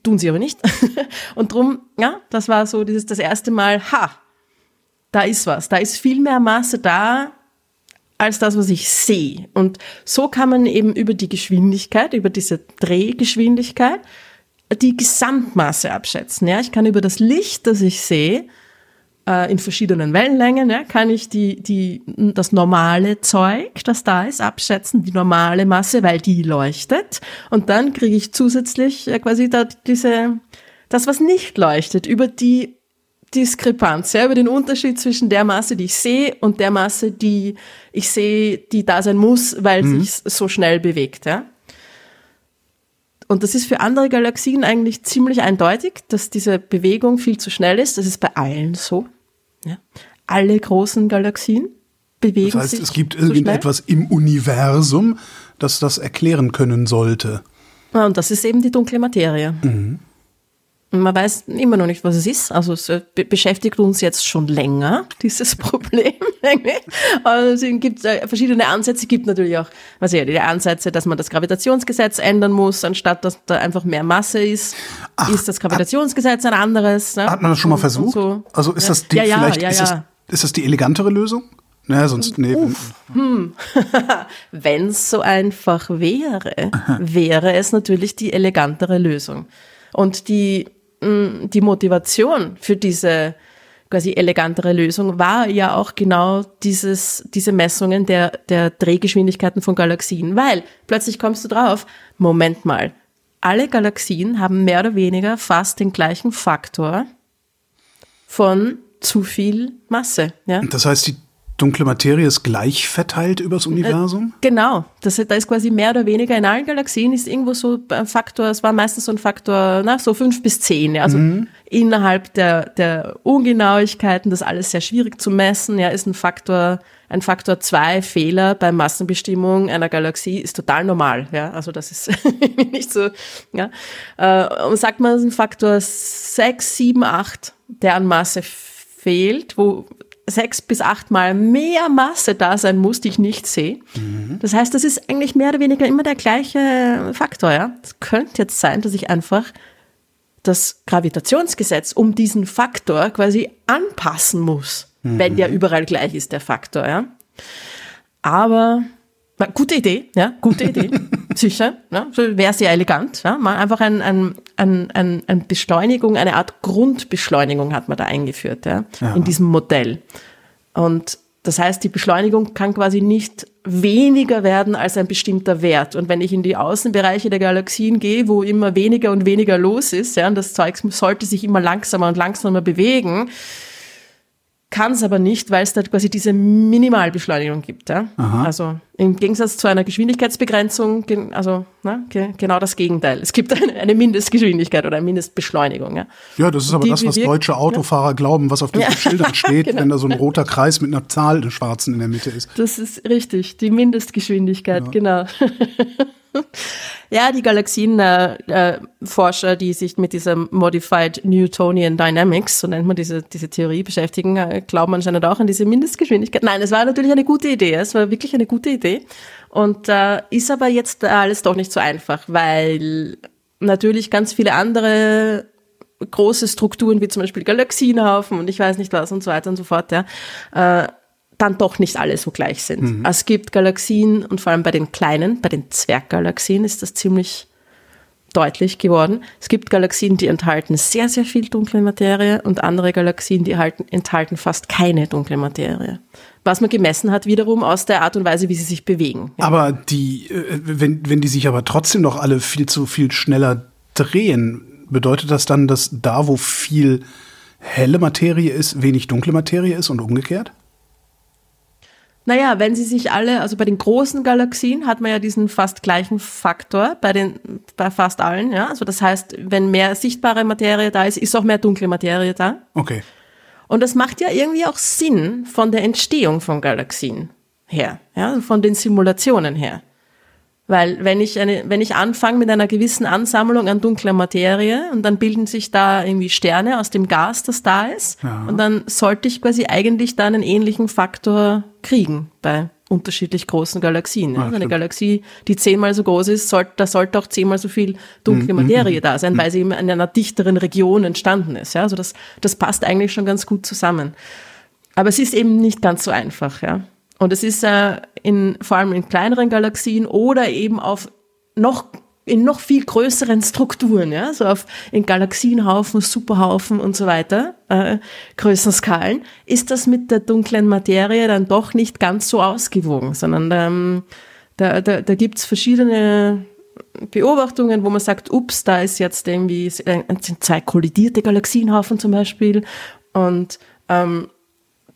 Tun sie aber nicht. Und drum, ja, das war so dieses, das erste Mal, ha, da ist was. Da ist viel mehr Masse da, als das, was ich sehe. Und so kann man eben über die Geschwindigkeit, über diese Drehgeschwindigkeit, die Gesamtmasse abschätzen. Ja, ich kann über das Licht, das ich sehe, äh, in verschiedenen Wellenlängen, ja, kann ich die, die, das normale Zeug, das da ist, abschätzen, die normale Masse, weil die leuchtet. Und dann kriege ich zusätzlich äh, quasi da diese, das, was nicht leuchtet, über die Diskrepanz, ja, über den Unterschied zwischen der Masse, die ich sehe, und der Masse, die ich sehe, die da sein muss, weil sich so schnell bewegt. Ja. Und das ist für andere Galaxien eigentlich ziemlich eindeutig, dass diese Bewegung viel zu schnell ist. Das ist bei allen so. Ja. Alle großen Galaxien bewegen
Das heißt,
sich
es gibt irgendetwas im Universum, das das erklären können sollte.
Ja, und das ist eben die dunkle Materie. Und man weiß immer noch nicht, was es ist. Also es äh, be beschäftigt uns jetzt schon länger, dieses Problem. also es gibt äh, verschiedene Ansätze. Es gibt natürlich auch, was ja, die Ansätze, dass man das Gravitationsgesetz ändern muss, anstatt dass da einfach mehr Masse ist, ist das Gravitationsgesetz ein anderes. Ne?
Hat man das schon mal versucht?
so.
Also ist das die
ja, ja,
vielleicht
ja,
ist. Das, ist das die elegantere Lösung? Naja, sonst nee.
Wenn es so einfach wäre, wäre es natürlich die elegantere Lösung. Und die, die Motivation für diese quasi elegantere Lösung war ja auch genau dieses, diese Messungen der, der Drehgeschwindigkeiten von Galaxien, weil plötzlich kommst du drauf, Moment mal, alle Galaxien haben mehr oder weniger fast den gleichen Faktor von zu viel Masse, ja.
Das heißt, die dunkle Materie ist gleich verteilt übers Universum?
Genau, das, da ist quasi mehr oder weniger in allen Galaxien ist irgendwo so ein Faktor, es war meistens so ein Faktor, na, so fünf bis zehn, ja, also innerhalb der, der Ungenauigkeiten, das alles sehr schwierig zu messen, ja, ist ein Faktor, ein Faktor zwei Fehler bei Massenbestimmung einer Galaxie ist total normal, ja, also das ist nicht so, ja, äh, und sagt man, es ist ein Faktor sechs, sieben, acht, der an Masse fehlt, wo sechs bis achtmal mehr Masse da sein muss, die ich nicht sehe. Das heißt, das ist eigentlich mehr oder weniger immer der gleiche Faktor. Ja? Es könnte jetzt sein, dass ich einfach das Gravitationsgesetz um diesen Faktor quasi anpassen muss, wenn der überall gleich ist, der Faktor. Ja? Aber na, gute Idee, ja, gute Idee, sicher. Ja, so wäre sehr elegant. Ja, mal einfach ein, ein, ein, ein, ein Beschleunigung, eine Art Grundbeschleunigung hat man da eingeführt, ja, in diesem Modell. Und das heißt, die Beschleunigung kann quasi nicht weniger werden als ein bestimmter Wert. Und wenn ich in die Außenbereiche der Galaxien gehe, wo immer weniger und weniger los ist, ja, und das Zeug sollte sich immer langsamer und langsamer bewegen, kann es aber nicht, weil es da quasi diese Minimalbeschleunigung gibt. Ja? Also im Gegensatz zu einer Geschwindigkeitsbegrenzung, also ne, ge genau das Gegenteil. Es gibt eine, eine Mindestgeschwindigkeit oder eine Mindestbeschleunigung. Ja?
Ja, das ist aber
Die
das, was deutsche Autofahrer glauben, was auf den
Ja,
Schildern steht,
genau.
wenn da so ein roter Kreis mit einer Zahl, einer schwarzen in der Mitte ist.
Das ist richtig, die Mindestgeschwindigkeit, genau. ja, die Galaxienforscher, äh, die sich mit dieser Modified Newtonian Dynamics, so nennt man diese, diese Theorie, beschäftigen, äh, glauben anscheinend auch an diese Mindestgeschwindigkeit. Nein, es war natürlich eine gute Idee, es war wirklich eine gute Idee. Und äh, ist aber jetzt alles doch nicht so einfach, weil natürlich ganz viele andere große Strukturen wie zum Beispiel Galaxienhaufen und ich weiß nicht was und so weiter und so fort, ja, äh, dann doch nicht alle so gleich sind. Es gibt Galaxien und vor allem bei den kleinen, bei den Zwerggalaxien ist das ziemlich deutlich geworden. Es gibt Galaxien, die enthalten sehr, sehr viel dunkle Materie und andere Galaxien, die halten, enthalten fast keine dunkle Materie. Was man gemessen hat, wiederum aus der Art und Weise, wie sie sich bewegen. Ja.
Aber die, äh, wenn, wenn die sich aber trotzdem noch alle viel zu viel schneller drehen, bedeutet das dann, dass da, wo viel helle Materie ist, wenig dunkle Materie ist und umgekehrt?
Naja, wenn sie sich alle, also bei den großen Galaxien hat man ja diesen fast gleichen Faktor bei den, bei fast allen, ja. Also das heißt, wenn mehr sichtbare Materie da ist, ist auch mehr dunkle Materie da.
Okay.
Und das macht ja irgendwie auch Sinn von der Entstehung von Galaxien her, ja, also von den Simulationen her. Weil wenn ich eine, wenn ich anfange mit einer gewissen Ansammlung an dunkler Materie und dann bilden sich da irgendwie Sterne aus dem Gas, das da ist, und dann sollte ich quasi eigentlich da einen ähnlichen Faktor kriegen bei unterschiedlich großen Galaxien. Ja.
Ah,
eine. Galaxie, die zehnmal so groß ist, sollte, da sollte auch zehnmal so viel dunkle
Mhm,
Materie da sein, weil sie eben in einer dichteren Region entstanden ist. Ja. Also das, das passt eigentlich schon ganz gut zusammen. Aber es ist eben nicht ganz so einfach, ja. Und es ist äh, in, vor allem in kleineren Galaxien oder eben auf noch in noch viel größeren Strukturen, ja, so auf in Galaxienhaufen, Superhaufen und so weiter, äh, Größenskalen, ist das mit der dunklen Materie dann doch nicht ganz so ausgewogen, sondern ähm, da, da, da gibt's verschiedene Beobachtungen, wo man sagt, ups, da ist jetzt irgendwie sind zwei kollidierte Galaxienhaufen zum Beispiel und ähm,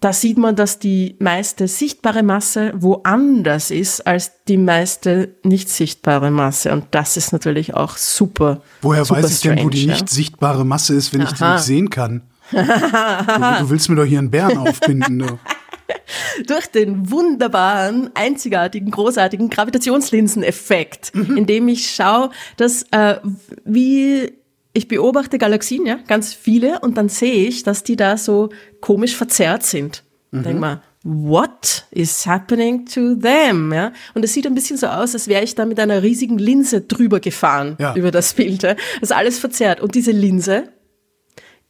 da sieht man, dass die meiste sichtbare Masse woanders ist als die meiste nicht sichtbare Masse. Und das ist natürlich auch super.
Woher
super
weiß ich denn, wo die
strange,
nicht sichtbare Masse ist, wenn ich die
Aha.
nicht sehen kann? du, du willst mir doch hier einen Bären aufbinden. Du.
Ja? Durch den wunderbaren, einzigartigen, großartigen Gravitationslinseneffekt, indem ich schaue, dass äh, wie ich beobachte Galaxien, ja, ganz viele, und dann sehe ich, dass die da so komisch verzerrt sind. Mhm. Denk mal, what is happening to them? Ja? Und es sieht ein bisschen so aus, als wäre ich da mit einer riesigen Linse drüber gefahren,
Ja.
über das Bild. Ja? Das ist alles verzerrt. Und diese Linse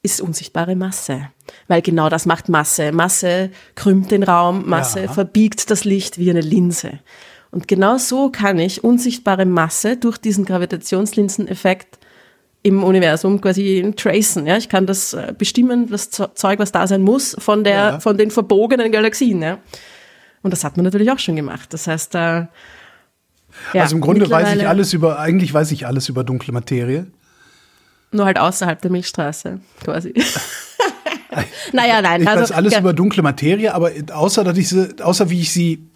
ist unsichtbare Masse. Weil genau das macht Masse. Masse krümmt den Raum, Masse
Ja.
verbiegt das Licht wie eine Linse. Und genau so kann ich unsichtbare Masse durch diesen Gravitationslinseneffekt im Universum quasi tracen. Ja? Ich kann das äh, bestimmen, das Ze- Zeug, was da sein muss, von, der,
Ja.
von den verbogenen Galaxien. Ja? Und das hat man natürlich auch schon gemacht. Das heißt, äh, ja,
also im Grunde weiß ich alles über, eigentlich weiß ich alles über dunkle Materie.
Nur halt außerhalb der Milchstraße, quasi. naja, nein.
Ich
also,
weiß alles
ja,
über dunkle Materie, aber außer, dass ich sie, außer wie ich sie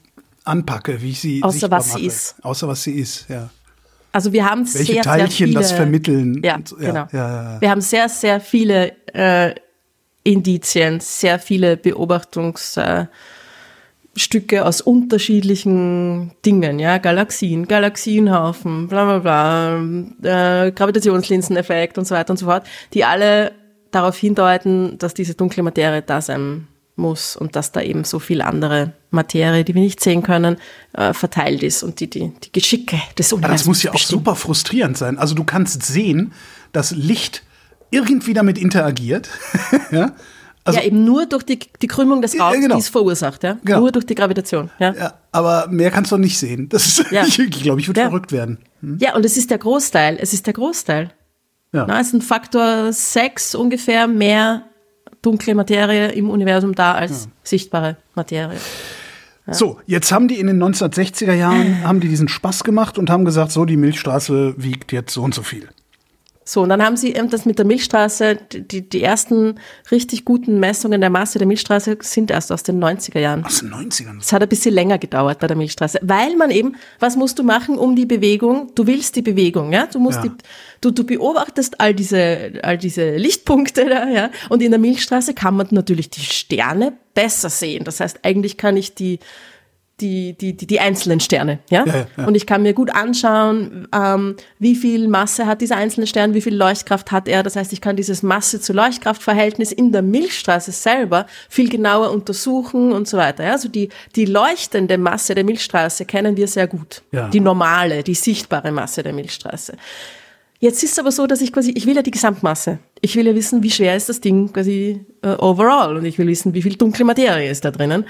anpacke, wie ich sie
Außer was sie
mache.
ist.
Außer was sie ist, ja.
Also wir haben
Welche
sehr,
Teilchen
sehr viele,
das vermitteln.
Ja,
so.
genau.
ja, ja, ja.
Wir haben sehr, sehr viele äh, Indizien, sehr viele Beobachtungsstücke äh, aus unterschiedlichen Dingen, ja, Galaxien, Galaxienhaufen, bla bla bla, äh, Gravitationslinseneffekt und so weiter und so fort, die alle darauf hindeuten, dass diese dunkle Materie da sein muss und dass da eben so viel andere Materie, die wir nicht sehen können, äh, verteilt ist und die, die die Geschicke des Universums
das muss ja auch
bestimmen.
super frustrierend sein. Also du kannst sehen, dass Licht irgendwie damit interagiert. ja? Also,
ja, eben nur durch die, die Krümmung des
Ja,
Raums,
genau.
die es verursacht, ja.
Genau.
Nur durch die Gravitation, ja.
ja, aber mehr kannst du nicht sehen. Das ist,
Ja.
ich glaube, ich würde
Ja.
verrückt werden.
Ja, und es ist der Großteil, es ist der Großteil.
Ja.
Na, es ist ein Faktor 6 ungefähr mehr dunkle Materie im Universum da als sichtbare Materie.
So, jetzt haben die in den 1960er Jahren haben die diesen Spaß gemacht und haben gesagt, so die Milchstraße wiegt jetzt so und so viel.
So, und dann haben sie eben das mit der Milchstraße, die, die ersten richtig guten Messungen der Masse der Milchstraße sind erst aus den 90er Jahren.
Aus den 90ern.
Es hat ein bisschen länger gedauert bei der Milchstraße, weil man eben, was musst du machen um die Bewegung? Du willst die Bewegung, ja? Du musst
Ja.
die, du, du beobachtest all diese, all diese Lichtpunkte da, ja? Und in der Milchstraße kann man natürlich die Sterne besser sehen. Das heißt, eigentlich kann ich die, die, die, die, die einzelnen Sterne, ja?
Ja, ja.
Und ich kann mir gut anschauen, ähm, wie viel Masse hat dieser einzelne Stern, wie viel Leuchtkraft hat er. Das heißt, ich kann dieses Masse zu Leuchtkraftverhältnis in der Milchstraße selber viel genauer untersuchen und so weiter. Ja? Also die, die leuchtende Masse der Milchstraße kennen wir sehr gut.
Ja.
Die normale, die sichtbare Masse der Milchstraße. Jetzt ist es aber so, dass ich quasi, ich will ja die Gesamtmasse. Ich will ja wissen, wie schwer ist das Ding quasi äh, overall und ich will wissen, wie viel dunkle Materie ist da drinnen.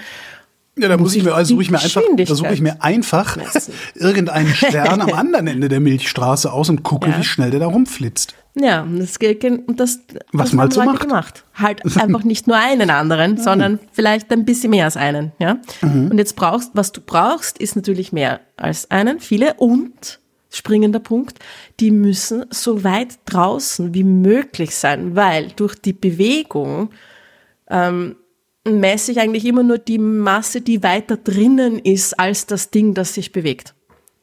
Ja, da muss ich mir, also suche ich mir einfach, da suche ich mir einfach
messen.
irgendeinen Stern am anderen Ende der Milchstraße aus und gucke,
Ja.
wie schnell der da rumflitzt.
Ja, und das, geht- und das,
Was
das
man
haben
so macht.
gemacht. Halt einfach nicht nur einen anderen, sondern vielleicht ein bisschen mehr als einen. Ja?
Mhm.
Und jetzt brauchst, was du brauchst, ist natürlich mehr als einen, viele und springender Punkt, die müssen so weit draußen wie möglich sein, weil durch die Bewegung ähm, messe ich eigentlich immer nur die Masse, die weiter drinnen ist als das Ding, das sich bewegt.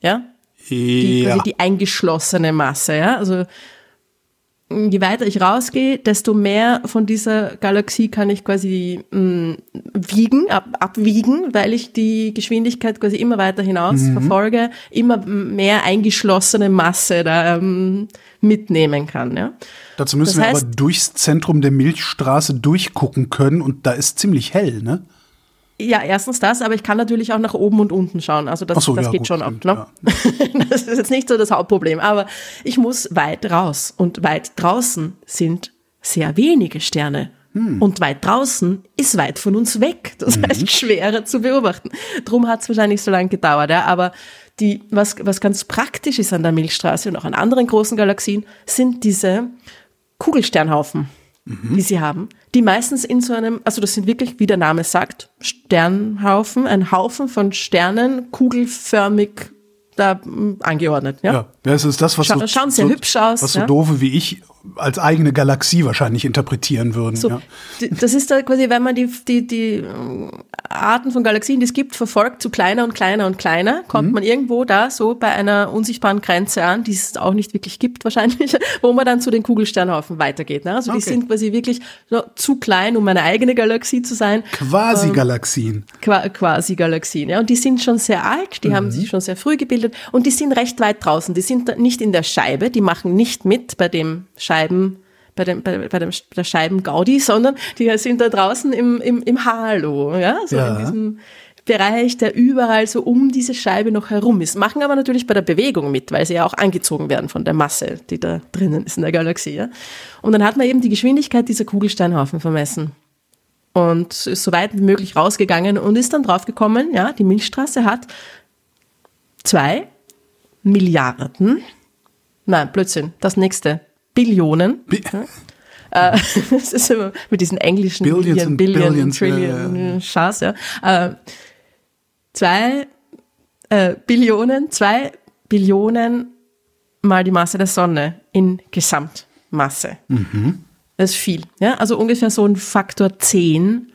Ja? die,
Ja.
quasi die eingeschlossene Masse. Ja? Also je weiter ich rausgehe, desto mehr von dieser Galaxie kann ich quasi mh, wiegen, ab, abwiegen, weil ich die Geschwindigkeit quasi immer weiter hinaus
Mhm.
verfolge, immer mehr eingeschlossene Masse da ähm, mitnehmen kann. Ja?
Dazu müssen
Das
wir
heißt-
aber durchs Zentrum der Milchstraße durchgucken können und da ist ziemlich hell, ne?
Ja, erstens das, aber ich kann natürlich auch nach oben und unten schauen. Also das,
so,
das
ja,
geht
gut,
schon ab. Ne? Das ist jetzt nicht so das Hauptproblem, aber ich muss weit raus. Und weit draußen sind sehr wenige Sterne.
Hm.
Und weit draußen ist weit von uns weg. Das
Mhm.
heißt, schwerer zu beobachten. Drum hat es wahrscheinlich so lange gedauert. Ja? Aber die, was, was ganz praktisch ist an der Milchstraße und auch an anderen großen Galaxien, sind diese Kugelsternhaufen, die sie haben, die meistens in so einem, also das sind wirklich, wie der Name sagt, Sternhaufen, ein Haufen von Sternen, kugelförmig da mm, angeordnet. Ja?
Ja, das ist das, was
Scha-
so,
schauen sehr
so,
hübsch aus,
was so
ja.
doofe wie ich als eigene Galaxie wahrscheinlich interpretieren würden.
So,
ja.
das ist da quasi, wenn man die, die, die ähm, Arten von Galaxien, die es gibt, verfolgt, zu kleiner und kleiner und kleiner, kommt
Mhm.
man irgendwo da so bei einer unsichtbaren Grenze an, die es auch nicht wirklich gibt wahrscheinlich, wo man dann zu den Kugelsternhaufen weitergeht. Ne? Also die
Okay.
sind quasi wirklich so zu klein, um eine eigene Galaxie zu sein.
Quasi
Ähm,
Galaxien.
Qua quasi Galaxien. Ja? Und die sind schon sehr alt, die haben sich schon sehr früh gebildet und die sind recht weit draußen. Die sind nicht in der Scheibe, die machen nicht mit bei dem Scheiben, bei, dem, bei, bei dem, der Scheiben-Gaudi, sondern die sind da draußen im, im, im Halo, ja, so
Ja.
in diesem Bereich, der überall so um diese Scheibe noch herum ist. Machen aber natürlich bei der Bewegung mit, weil sie ja auch angezogen werden von der Masse, die da drinnen ist in der Galaxie. Ja? Und dann hat man eben die Geschwindigkeit dieser Kugelsteinhaufen vermessen und ist so weit wie möglich rausgegangen und ist dann draufgekommen, ja, die Milchstraße hat zwei Milliarden, nein, Blödsinn, das nächste, Billionen.
Bi-
Äh, das ist immer mit diesen englischen
Billions
Billion, Billion, Trillion,
ja, ja.
Scheiß, ja. Äh, zwei äh, Billionen, zwei Billionen mal die Masse der Sonne in Gesamtmasse. Das ist viel. Ja? Also ungefähr so ein Faktor 10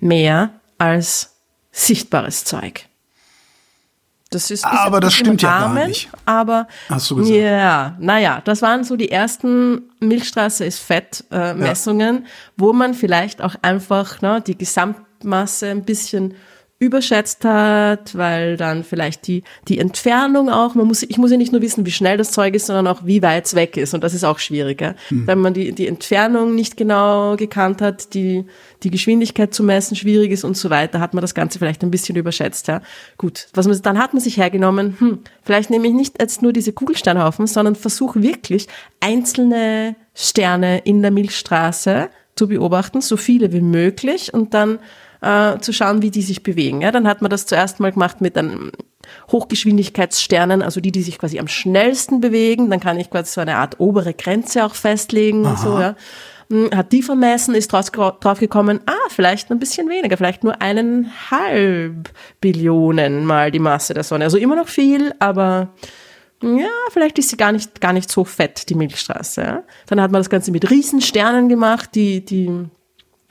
mehr als sichtbares Zeug. Das ist, ist
Aber das
im
stimmt ja gar
Rahmen,
nicht.
Aber
Hast du gesagt.
ja, naja, das waren so die ersten Milchstraße ist Fett äh, Messungen, wo man vielleicht auch einfach ne, die Gesamtmasse ein bisschen überschätzt hat, weil dann vielleicht die, die Entfernung auch, man muss, ich muss ja nicht nur wissen, wie schnell das Zeug ist, sondern auch, wie weit es weg ist. Und das ist auch schwierig. Ja?
Hm.
Wenn man die, die Entfernung nicht genau gekannt hat, die, die Geschwindigkeit zu messen schwierig ist und so weiter, hat man das Ganze vielleicht ein bisschen überschätzt. Ja? Gut, was man, dann hat man sich hergenommen, hm, vielleicht nehme ich nicht jetzt nur diese Kugelsteinhaufen, sondern versuche wirklich einzelne Sterne in der Milchstraße zu beobachten, so viele wie möglich und dann äh, zu schauen, wie die sich bewegen. Ja, dann hat man das zuerst mal gemacht mit einem Hochgeschwindigkeitssternen, also die, die sich quasi am schnellsten bewegen. Dann kann ich quasi so eine Art obere Grenze auch festlegen und so, ja. Hm, Hat die vermessen, ist draus, drauf gekommen, ah, vielleicht ein bisschen weniger, vielleicht nur eineinhalb Billionen mal die Masse der Sonne. Also immer noch viel, aber ja, vielleicht ist sie gar nicht, gar nicht so fett, die Milchstraße. Ja? Dann hat man das Ganze mit Riesensternen gemacht, die, die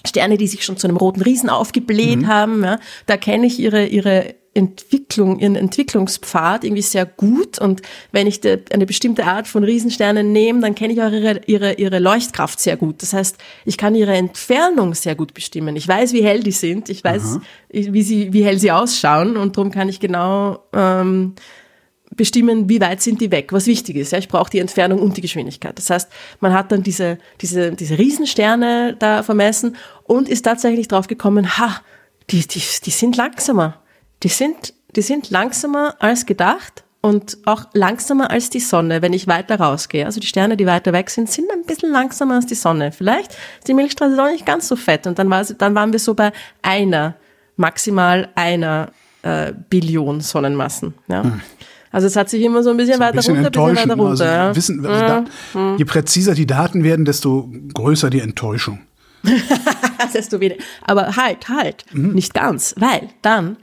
Sterne, die sich schon zu einem roten Riesen aufgebläht
Mhm.
haben. Ja? Da kenne ich ihre, ihre Entwicklung, ihren Entwicklungspfad irgendwie sehr gut. Und wenn ich de, eine bestimmte Art von Riesensternen nehme, dann kenne ich auch ihre, ihre, ihre Leuchtkraft sehr gut. Das heißt, ich kann ihre Entfernung sehr gut bestimmen. Ich weiß, wie hell die sind. Ich weiß, wie, sie, wie hell sie ausschauen. Und darum kann ich genau ähm, bestimmen, wie weit sind die weg, was wichtig ist. Ja, ich brauche die Entfernung und die Geschwindigkeit. Das heißt, man hat dann diese, diese, diese Riesensterne da vermessen und ist tatsächlich drauf gekommen, ha, die, die, die sind langsamer. Die sind, die sind langsamer als gedacht und auch langsamer als die Sonne, wenn ich weiter rausgehe. Also die Sterne, die weiter weg sind, sind ein bisschen langsamer als die Sonne. Vielleicht ist die Milchstraße auch nicht ganz so fett. Und dann, war dann waren wir so bei einer, maximal einer äh, Billion Sonnenmassen. Ja. Also es hat sich immer so ein bisschen
Ein
weiter
bisschen
runter, bisschen weiter runter.
also
ja.
wissen, also da, Je präziser die Daten werden, desto größer die Enttäuschung.
desto weniger. Aber halt, halt,
Mhm.
nicht ganz, weil dann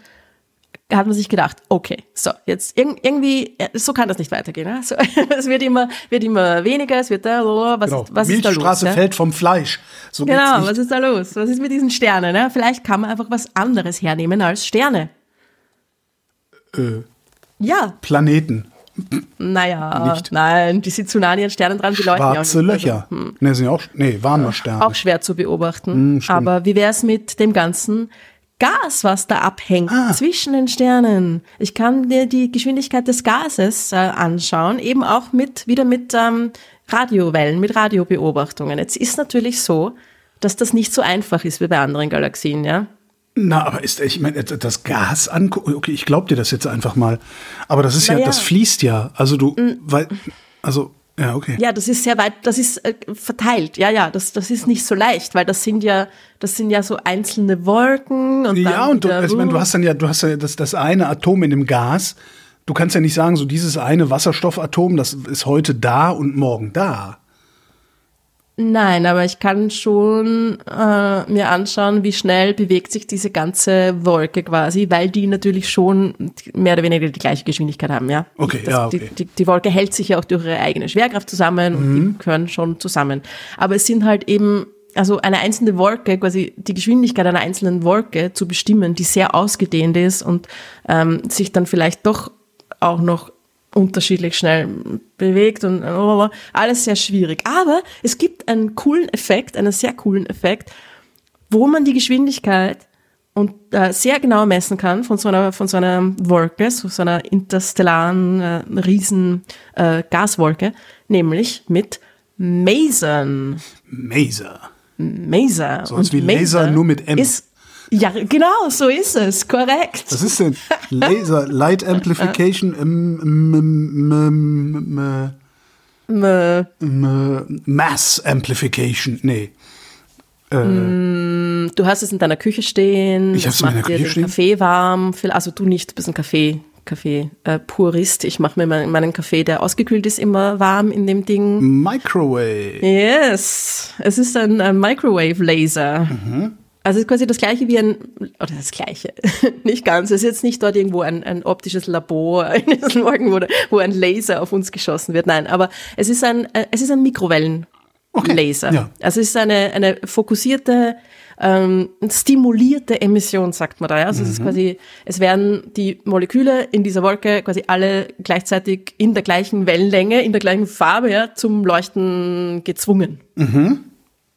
hat man sich gedacht, okay, so, jetzt irg irgendwie, äh, so kann das nicht weitergehen. Ja? So, es wird immer, wird immer weniger, es wird da, was,
Genau.
ist, was ist da los?
Milchstraße
ja?
fällt vom Fleisch. So
Genau, was ist da los? Was ist mit diesen Sternen? Ja? Vielleicht kann man einfach was anderes hernehmen als Sterne.
Äh,
Ja,
Planeten,
naja,
Nicht.
nein, die sind zu nah an ihren Sternen dran, die ja auch
schwarze
nicht.
Löcher.
Also, hm.
Ne, sind ja auch, nee, waren nur Sterne.
auch schwer zu beobachten.
Hm.
Aber wie wäre es mit dem ganzen Gas, was da abhängt
Ah.
zwischen den Sternen? Ich kann dir die Geschwindigkeit des Gases äh, anschauen, eben auch mit wieder mit ähm, Radiowellen, mit Radiobeobachtungen. Jetzt ist natürlich so, dass das nicht so einfach ist wie bei anderen Galaxien, ja.
Na, aber ist, ich meine, das Gas angucken, okay, ich glaub dir das jetzt einfach mal. Aber das ist ja,
Naja.
das fließt ja. Also du, weil, also, ja, okay.
Ja, das ist sehr weit, das ist äh, verteilt. Ja, ja, das, das ist nicht so leicht, weil das sind ja, das sind ja so einzelne Wolken und
Ja, und du,
wieder,
ich meine, du hast dann ja, du hast ja das, das eine Atom in dem Gas. Du kannst ja nicht sagen, so dieses eine Wasserstoffatom, das ist heute da und morgen da.
Nein, aber ich kann schon äh, mir anschauen, wie schnell bewegt sich diese ganze Wolke quasi, weil die natürlich schon mehr oder weniger die gleiche Geschwindigkeit haben, ja.
Okay, ja, okay.
Die, die, die Wolke hält sich ja auch durch ihre eigene Schwerkraft zusammen und
Mhm.
die gehören schon zusammen. Aber es sind halt eben, also eine einzelne Wolke, quasi die Geschwindigkeit einer einzelnen Wolke zu bestimmen, die sehr ausgedehnt ist und ähm, sich dann vielleicht doch auch noch unterschiedlich schnell bewegt und blablabla. alles sehr schwierig. Aber es gibt einen coolen Effekt, einen sehr coolen Effekt, wo man die Geschwindigkeit und äh, sehr genau messen kann von so einer von so einer Wolke, so, so einer interstellaren äh, riesen äh, Gaswolke, nämlich mit Masern.
Maser.
Maser.
Sowas wie Laser, nur mit M.
Ist, ja, genau, so ist es, korrekt.
Was ist denn Laser Light Amplification
Äh,
Mass Amplification? Nee.
Du hast es in deiner Küche stehen.
Ich
das
hab's in meiner Küche
den
stehen.
Kaffee warm. Also du nicht, du bist ein Kaffee, Kaffee äh, Purist. Ich mache mir meinen, meinen Kaffee, der ausgekühlt ist, immer warm in dem Ding.
Microwave.
Yes, es ist ein, ein Microwave Laser.
Mhm.
Also es ist quasi das gleiche wie ein, oder das gleiche, nicht ganz. Es ist jetzt nicht dort irgendwo ein, ein optisches Labor in Morgen, wo, wo ein Laser auf uns geschossen wird. Nein, aber es ist ein, äh, es ist ein Mikrowellen. Laser.
ja.
Also es ist eine, eine fokussierte, ähm, stimulierte Emission, sagt man da. Ja? Also es ist
Mhm.
quasi, es werden die Moleküle in dieser Wolke quasi alle gleichzeitig in der gleichen Wellenlänge, in der gleichen Farbe ja, zum Leuchten gezwungen.
Mhm.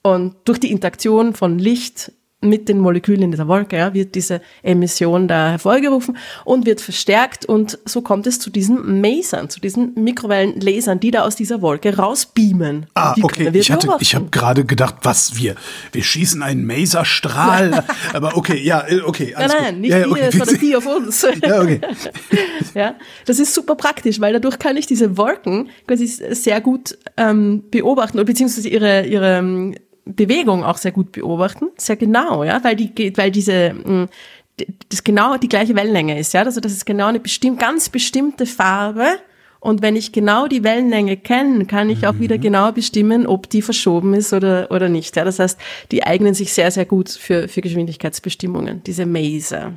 Und durch die Interaktion von Licht mit den Molekülen in dieser Wolke ja, wird diese Emission da hervorgerufen und wird verstärkt und so kommt es zu diesen Masern, zu diesen Mikrowellenlasern, die da aus dieser Wolke rausbeamen.
Ah,
Die
okay. Ich hatte, ich habe gerade gedacht, was wir, wir schießen einen Maserstrahl. Aber okay, ja, äh, okay.
Nein,
Alles
nein,
gut.
nicht
ja, ja,
wir,
okay.
sondern die auf uns.
Ja, okay.
ja, das ist super praktisch, weil dadurch kann ich diese Wolken quasi sehr gut ähm, beobachten oder beziehungsweise ihre, ihre ähm, Bewegung auch sehr gut beobachten, sehr genau, ja, weil die, weil diese, d- das genau die gleiche Wellenlänge ist, ja, also das ist genau eine bestimmt, ganz bestimmte Farbe und wenn ich genau die Wellenlänge kenne, kann ich auch wieder genau bestimmen, ob die verschoben ist oder, oder nicht, ja, das heißt, die eignen sich sehr, sehr gut für, für Geschwindigkeitsbestimmungen, diese Maser.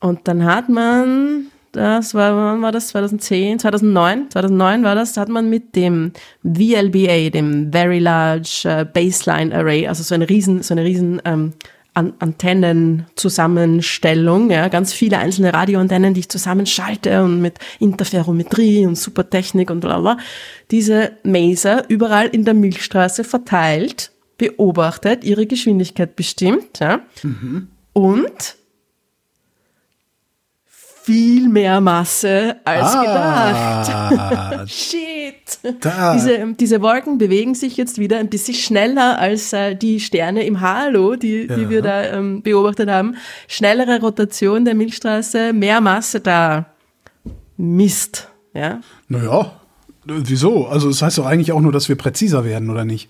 Und dann hat man das war, wann war das? 2010, 2009? 2009 war das, da hat man mit dem VLBA, dem Very Large äh, Baseline Array, also so eine riesen, so eine riesen ähm, An Antennenzusammenstellung, ja, ganz viele einzelne Radioantennen, die ich zusammenschalte und mit Interferometrie und Supertechnik und bla bla, diese Maser überall in der Milchstraße verteilt, beobachtet, ihre Geschwindigkeit bestimmt, ja, und viel mehr Masse als
Ah,
gedacht. Shit.
Da.
Diese, diese Wolken bewegen sich jetzt wieder ein bisschen schneller als äh, die Sterne im Halo, die, die
Ja.
wir da ähm, beobachtet haben. Schnellere Rotation der Milchstraße, mehr Masse da. Mist. Ja.
naja, wieso? Also das heißt doch eigentlich auch nur, dass wir präziser werden, oder nicht?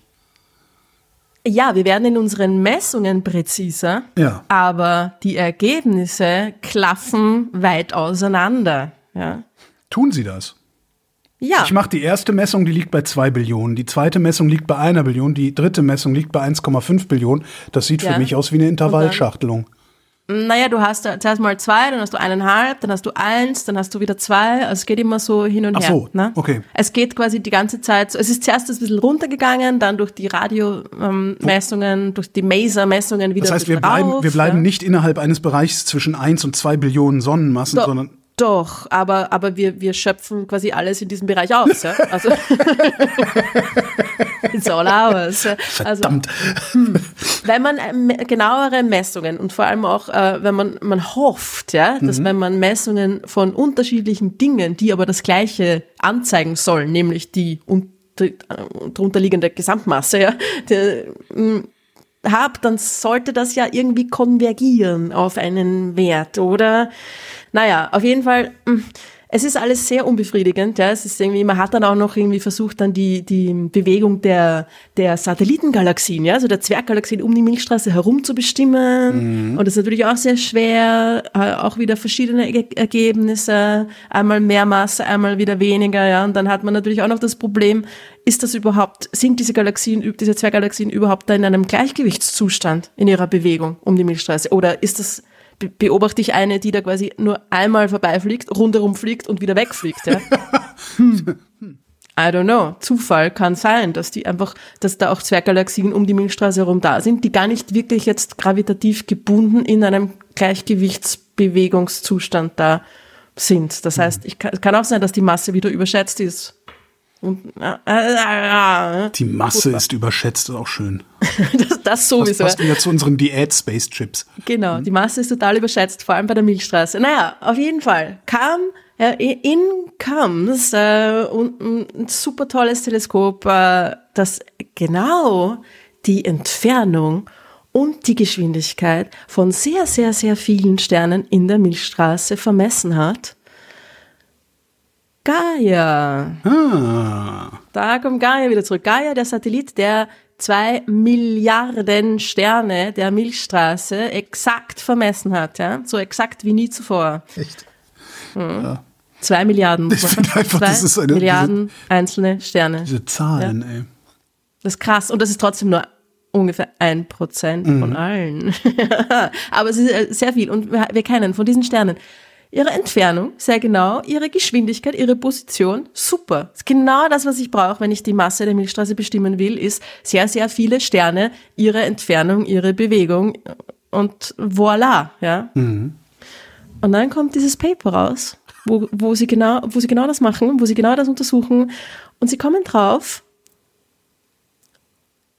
Ja, wir werden in unseren Messungen präziser,
Ja.
aber die Ergebnisse klaffen weit auseinander. Ja.
Tun sie das?
Ja.
Ich mache die erste Messung, die liegt bei 2 Billionen. Die zweite Messung liegt bei einer Billion. Die dritte Messung liegt bei 1,5 Billionen. Das sieht
Ja.
für mich aus wie eine Intervallschachtelung.
Naja, du hast da zuerst mal zwei, dann hast du eineinhalb, dann hast du eins, dann hast du wieder zwei. Also es geht immer so hin und
Ach
her.
so,
ne?
okay.
Es geht quasi die ganze Zeit, so- es ist zuerst ein bisschen runtergegangen, dann durch die Radiomessungen, durch die Maser-Messungen wieder
Das heißt, wir bleiben,
rauf,
wir bleiben
ja.
nicht innerhalb eines Bereichs zwischen 1 und 2 Billionen Sonnenmassen,
Doch,
sondern
doch, aber, aber wir, wir schöpfen quasi alles in diesem Bereich aus. Ja? Also, it's all ours. Also,
verdammt.
wenn man äh, genauere Messungen und vor allem auch, äh, wenn man, man hofft, ja, dass
Mhm.
wenn man Messungen von unterschiedlichen Dingen, die aber das Gleiche anzeigen sollen, nämlich die äh, drunterliegende Gesamtmasse, ja, der, mh, hab, dann sollte das ja irgendwie konvergieren auf einen Wert, oder? Naja, auf jeden Fall, mh, es ist alles sehr unbefriedigend, ja. Es ist irgendwie, man hat dann auch noch irgendwie versucht, dann die, die Bewegung der, der Satellitengalaxien, ja, also der Zwerggalaxien um die Milchstraße herum zu bestimmen. Und das ist natürlich auch sehr schwer, äh, auch wieder verschiedene Erge- Ergebnisse, einmal mehr Masse, einmal wieder weniger, ja. Und dann hat man natürlich auch noch das Problem, ist das überhaupt, sind diese Galaxien, diese Zwerggalaxien überhaupt da in einem Gleichgewichtszustand in ihrer Bewegung um die Milchstraße? Oder ist das, beobachte ich eine, die da quasi nur einmal vorbeifliegt, rundherum fliegt und wieder wegfliegt, ja? Hm. I don't know. Zufall kann sein, dass die einfach, dass da auch Zwerggalaxien um die Milchstraße herum da sind, die gar nicht wirklich jetzt gravitativ gebunden in einem Gleichgewichtsbewegungszustand da sind. Das heißt, ich kann, es kann auch sein, dass die Masse wieder überschätzt ist. Und, äh, äh, äh,
Die Masse ist überschätzt, ist auch schön.
das, das
Das
sowieso.
passt wieder zu unseren Diät-Space-Chips.
Genau, die Masse ist total überschätzt, vor allem bei der Milchstraße. Naja, auf jeden Fall kam, äh, in comes äh, ein super tolles Teleskop, äh, das genau die Entfernung und die Geschwindigkeit von sehr, sehr, sehr vielen Sternen in der Milchstraße vermessen hat. Gaia.
Ah,
Da kommt Gaia wieder zurück. Gaia, der Satellit, der zwei Milliarden Sterne der Milchstraße exakt vermessen hat, ja, so exakt wie nie zuvor.
echt.
Zwei Milliarden.
Ich finde einfach,
zwei
das ist eine-
Milliarden einzelne Sterne.
Diese Zahlen, ey.
Das ist krass. Und das ist trotzdem nur ungefähr ein Prozent
Mhm.
von allen. Aber es ist äh, sehr viel. Und wir, wir kennen von diesen Sternen ihre Entfernung sehr genau, ihre Geschwindigkeit, ihre Position. Super. Das ist genau das, was ich brauche, wenn ich die Masse der Milchstraße bestimmen will, ist sehr, sehr viele Sterne, ihre Entfernung, ihre Bewegung. Und voilà, ja.
Mhm.
Und dann kommt dieses Paper raus, wo, wo, sie genau, wo sie genau das machen, wo sie genau das untersuchen. Und sie kommen drauf,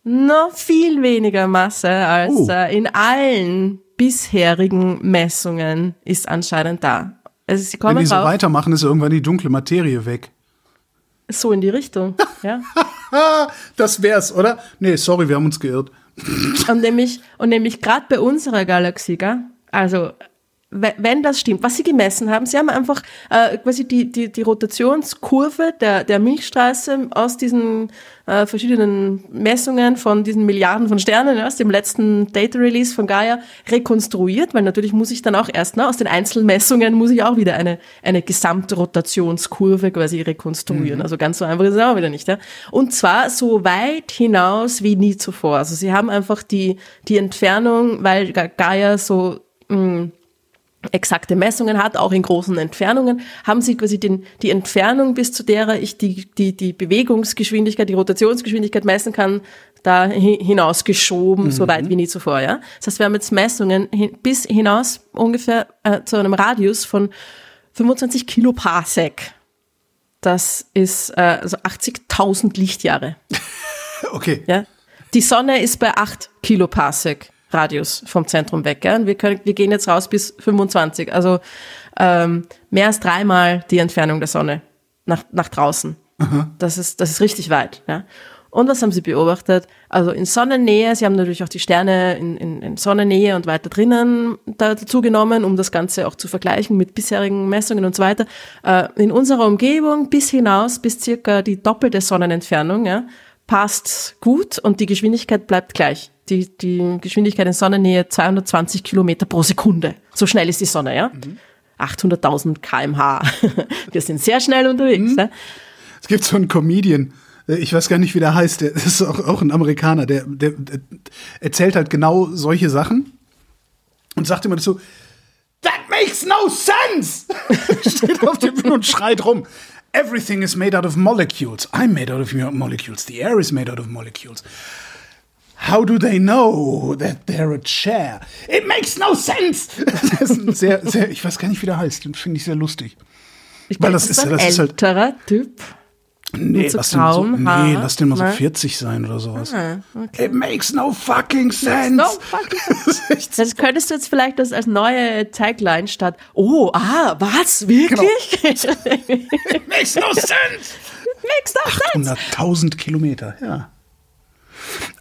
noch viel weniger Masse als
Oh.
äh, in allen bisherigen Messungen ist anscheinend da. Also sie
Wenn
kommen
die so
drauf,
weitermachen, ist irgendwann die dunkle Materie weg.
so in die Richtung. ja.
Das wär's, oder? Nee, sorry, wir haben uns geirrt.
Und nämlich, und nämlich gerade bei unserer Galaxie, gell? also wenn das stimmt, was sie gemessen haben, sie haben einfach äh, quasi die, die, die Rotationskurve der, der Milchstraße aus diesen äh, verschiedenen Messungen von diesen Milliarden von Sternen, aus dem letzten Data Release von Gaia, rekonstruiert, weil natürlich muss ich dann auch erst, ne, aus den Einzelmessungen muss ich auch wieder eine, eine Gesamtrotationskurve quasi rekonstruieren. Also ganz so einfach ist es auch wieder nicht. Ja? Und zwar so weit hinaus wie nie zuvor. Also sie haben einfach die, die Entfernung, weil Ga- Gaia so mh, exakte Messungen hat, auch in großen Entfernungen, haben sie quasi den, die Entfernung, bis zu derer ich die, die, die Bewegungsgeschwindigkeit, die Rotationsgeschwindigkeit messen kann, da hinausgeschoben, mhm. so weit wie nie zuvor. Ja? Das heißt, wir haben jetzt Messungen hin, bis hinaus ungefähr äh, zu einem Radius von 25 Kiloparsec. Das ist äh, also 80.000 Lichtjahre.
okay.
Ja? Die Sonne ist bei 8 Kiloparsec. Radius vom Zentrum weg. Und wir, können, wir gehen jetzt raus bis 25, also ähm, mehr als dreimal die Entfernung der Sonne nach, nach draußen. Das ist, das ist richtig weit. Ja? Und was haben sie beobachtet? Also in Sonnennähe, sie haben natürlich auch die Sterne in, in, in Sonnennähe und weiter drinnen dazu genommen, um das Ganze auch zu vergleichen mit bisherigen Messungen und so weiter. Äh, in unserer Umgebung bis hinaus, bis circa die doppelte Sonnenentfernung, ja, passt gut und die Geschwindigkeit bleibt gleich die, die Geschwindigkeit in Sonnennähe 220 Kilometer pro Sekunde. So schnell ist die Sonne, ja? Mhm. 800.000 kmh. Wir sind sehr schnell unterwegs. Mhm. Ne?
Es gibt so einen Comedian, äh, ich weiß gar nicht, wie der heißt, der ist auch, auch ein Amerikaner, der, der, der erzählt halt genau solche Sachen und sagt immer so, That makes no sense! Steht auf dem Bühne und schreit rum. Everything is made out of molecules. I'm made out of molecules. The air is made out of molecules. How do they know that they're a chair? It makes no sense! Das ist ein sehr, sehr, ich weiß gar nicht, wie der heißt. Den finde ich sehr lustig.
Ich Weil das, ist, ein das ist halt, älterer Typ.
Nee, so lass den, so, nee lass den mal so 40 sein oder sowas. Ah, okay. It makes no fucking sense. No fucking
sense. das könntest du jetzt vielleicht das als neue Tagline statt, oh, ah, was, wirklich? Genau.
It makes no sense. It makes no sense. 800.000 Kilometer, ja.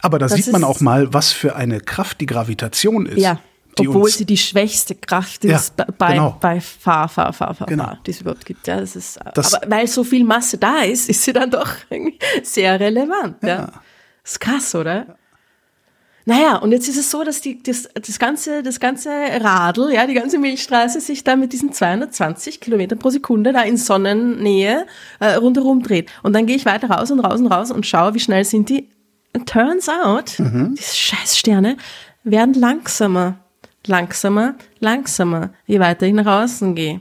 Aber da das sieht man auch mal, was für eine Kraft die Gravitation ist.
Ja. Obwohl sie die schwächste Kraft ist ja, bei, genau. bei Fahr, Fahr, Fahr, Fahr, genau. die es überhaupt gibt. Ja, das ist, das, aber weil so viel Masse da ist, ist sie dann doch sehr relevant. Ja. ja. Ist krass, oder? Ja. Naja, und jetzt ist es so, dass die, das, das, ganze, das ganze Radl, ja, die ganze Milchstraße sich da mit diesen 220 Kilometern pro Sekunde da in Sonnennähe äh, rundherum dreht. Und dann gehe ich weiter raus und raus und raus und schaue, wie schnell sind die turns out, mhm. diese Scheißsterne werden langsamer, langsamer, langsamer, je weiter ich nach außen gehe.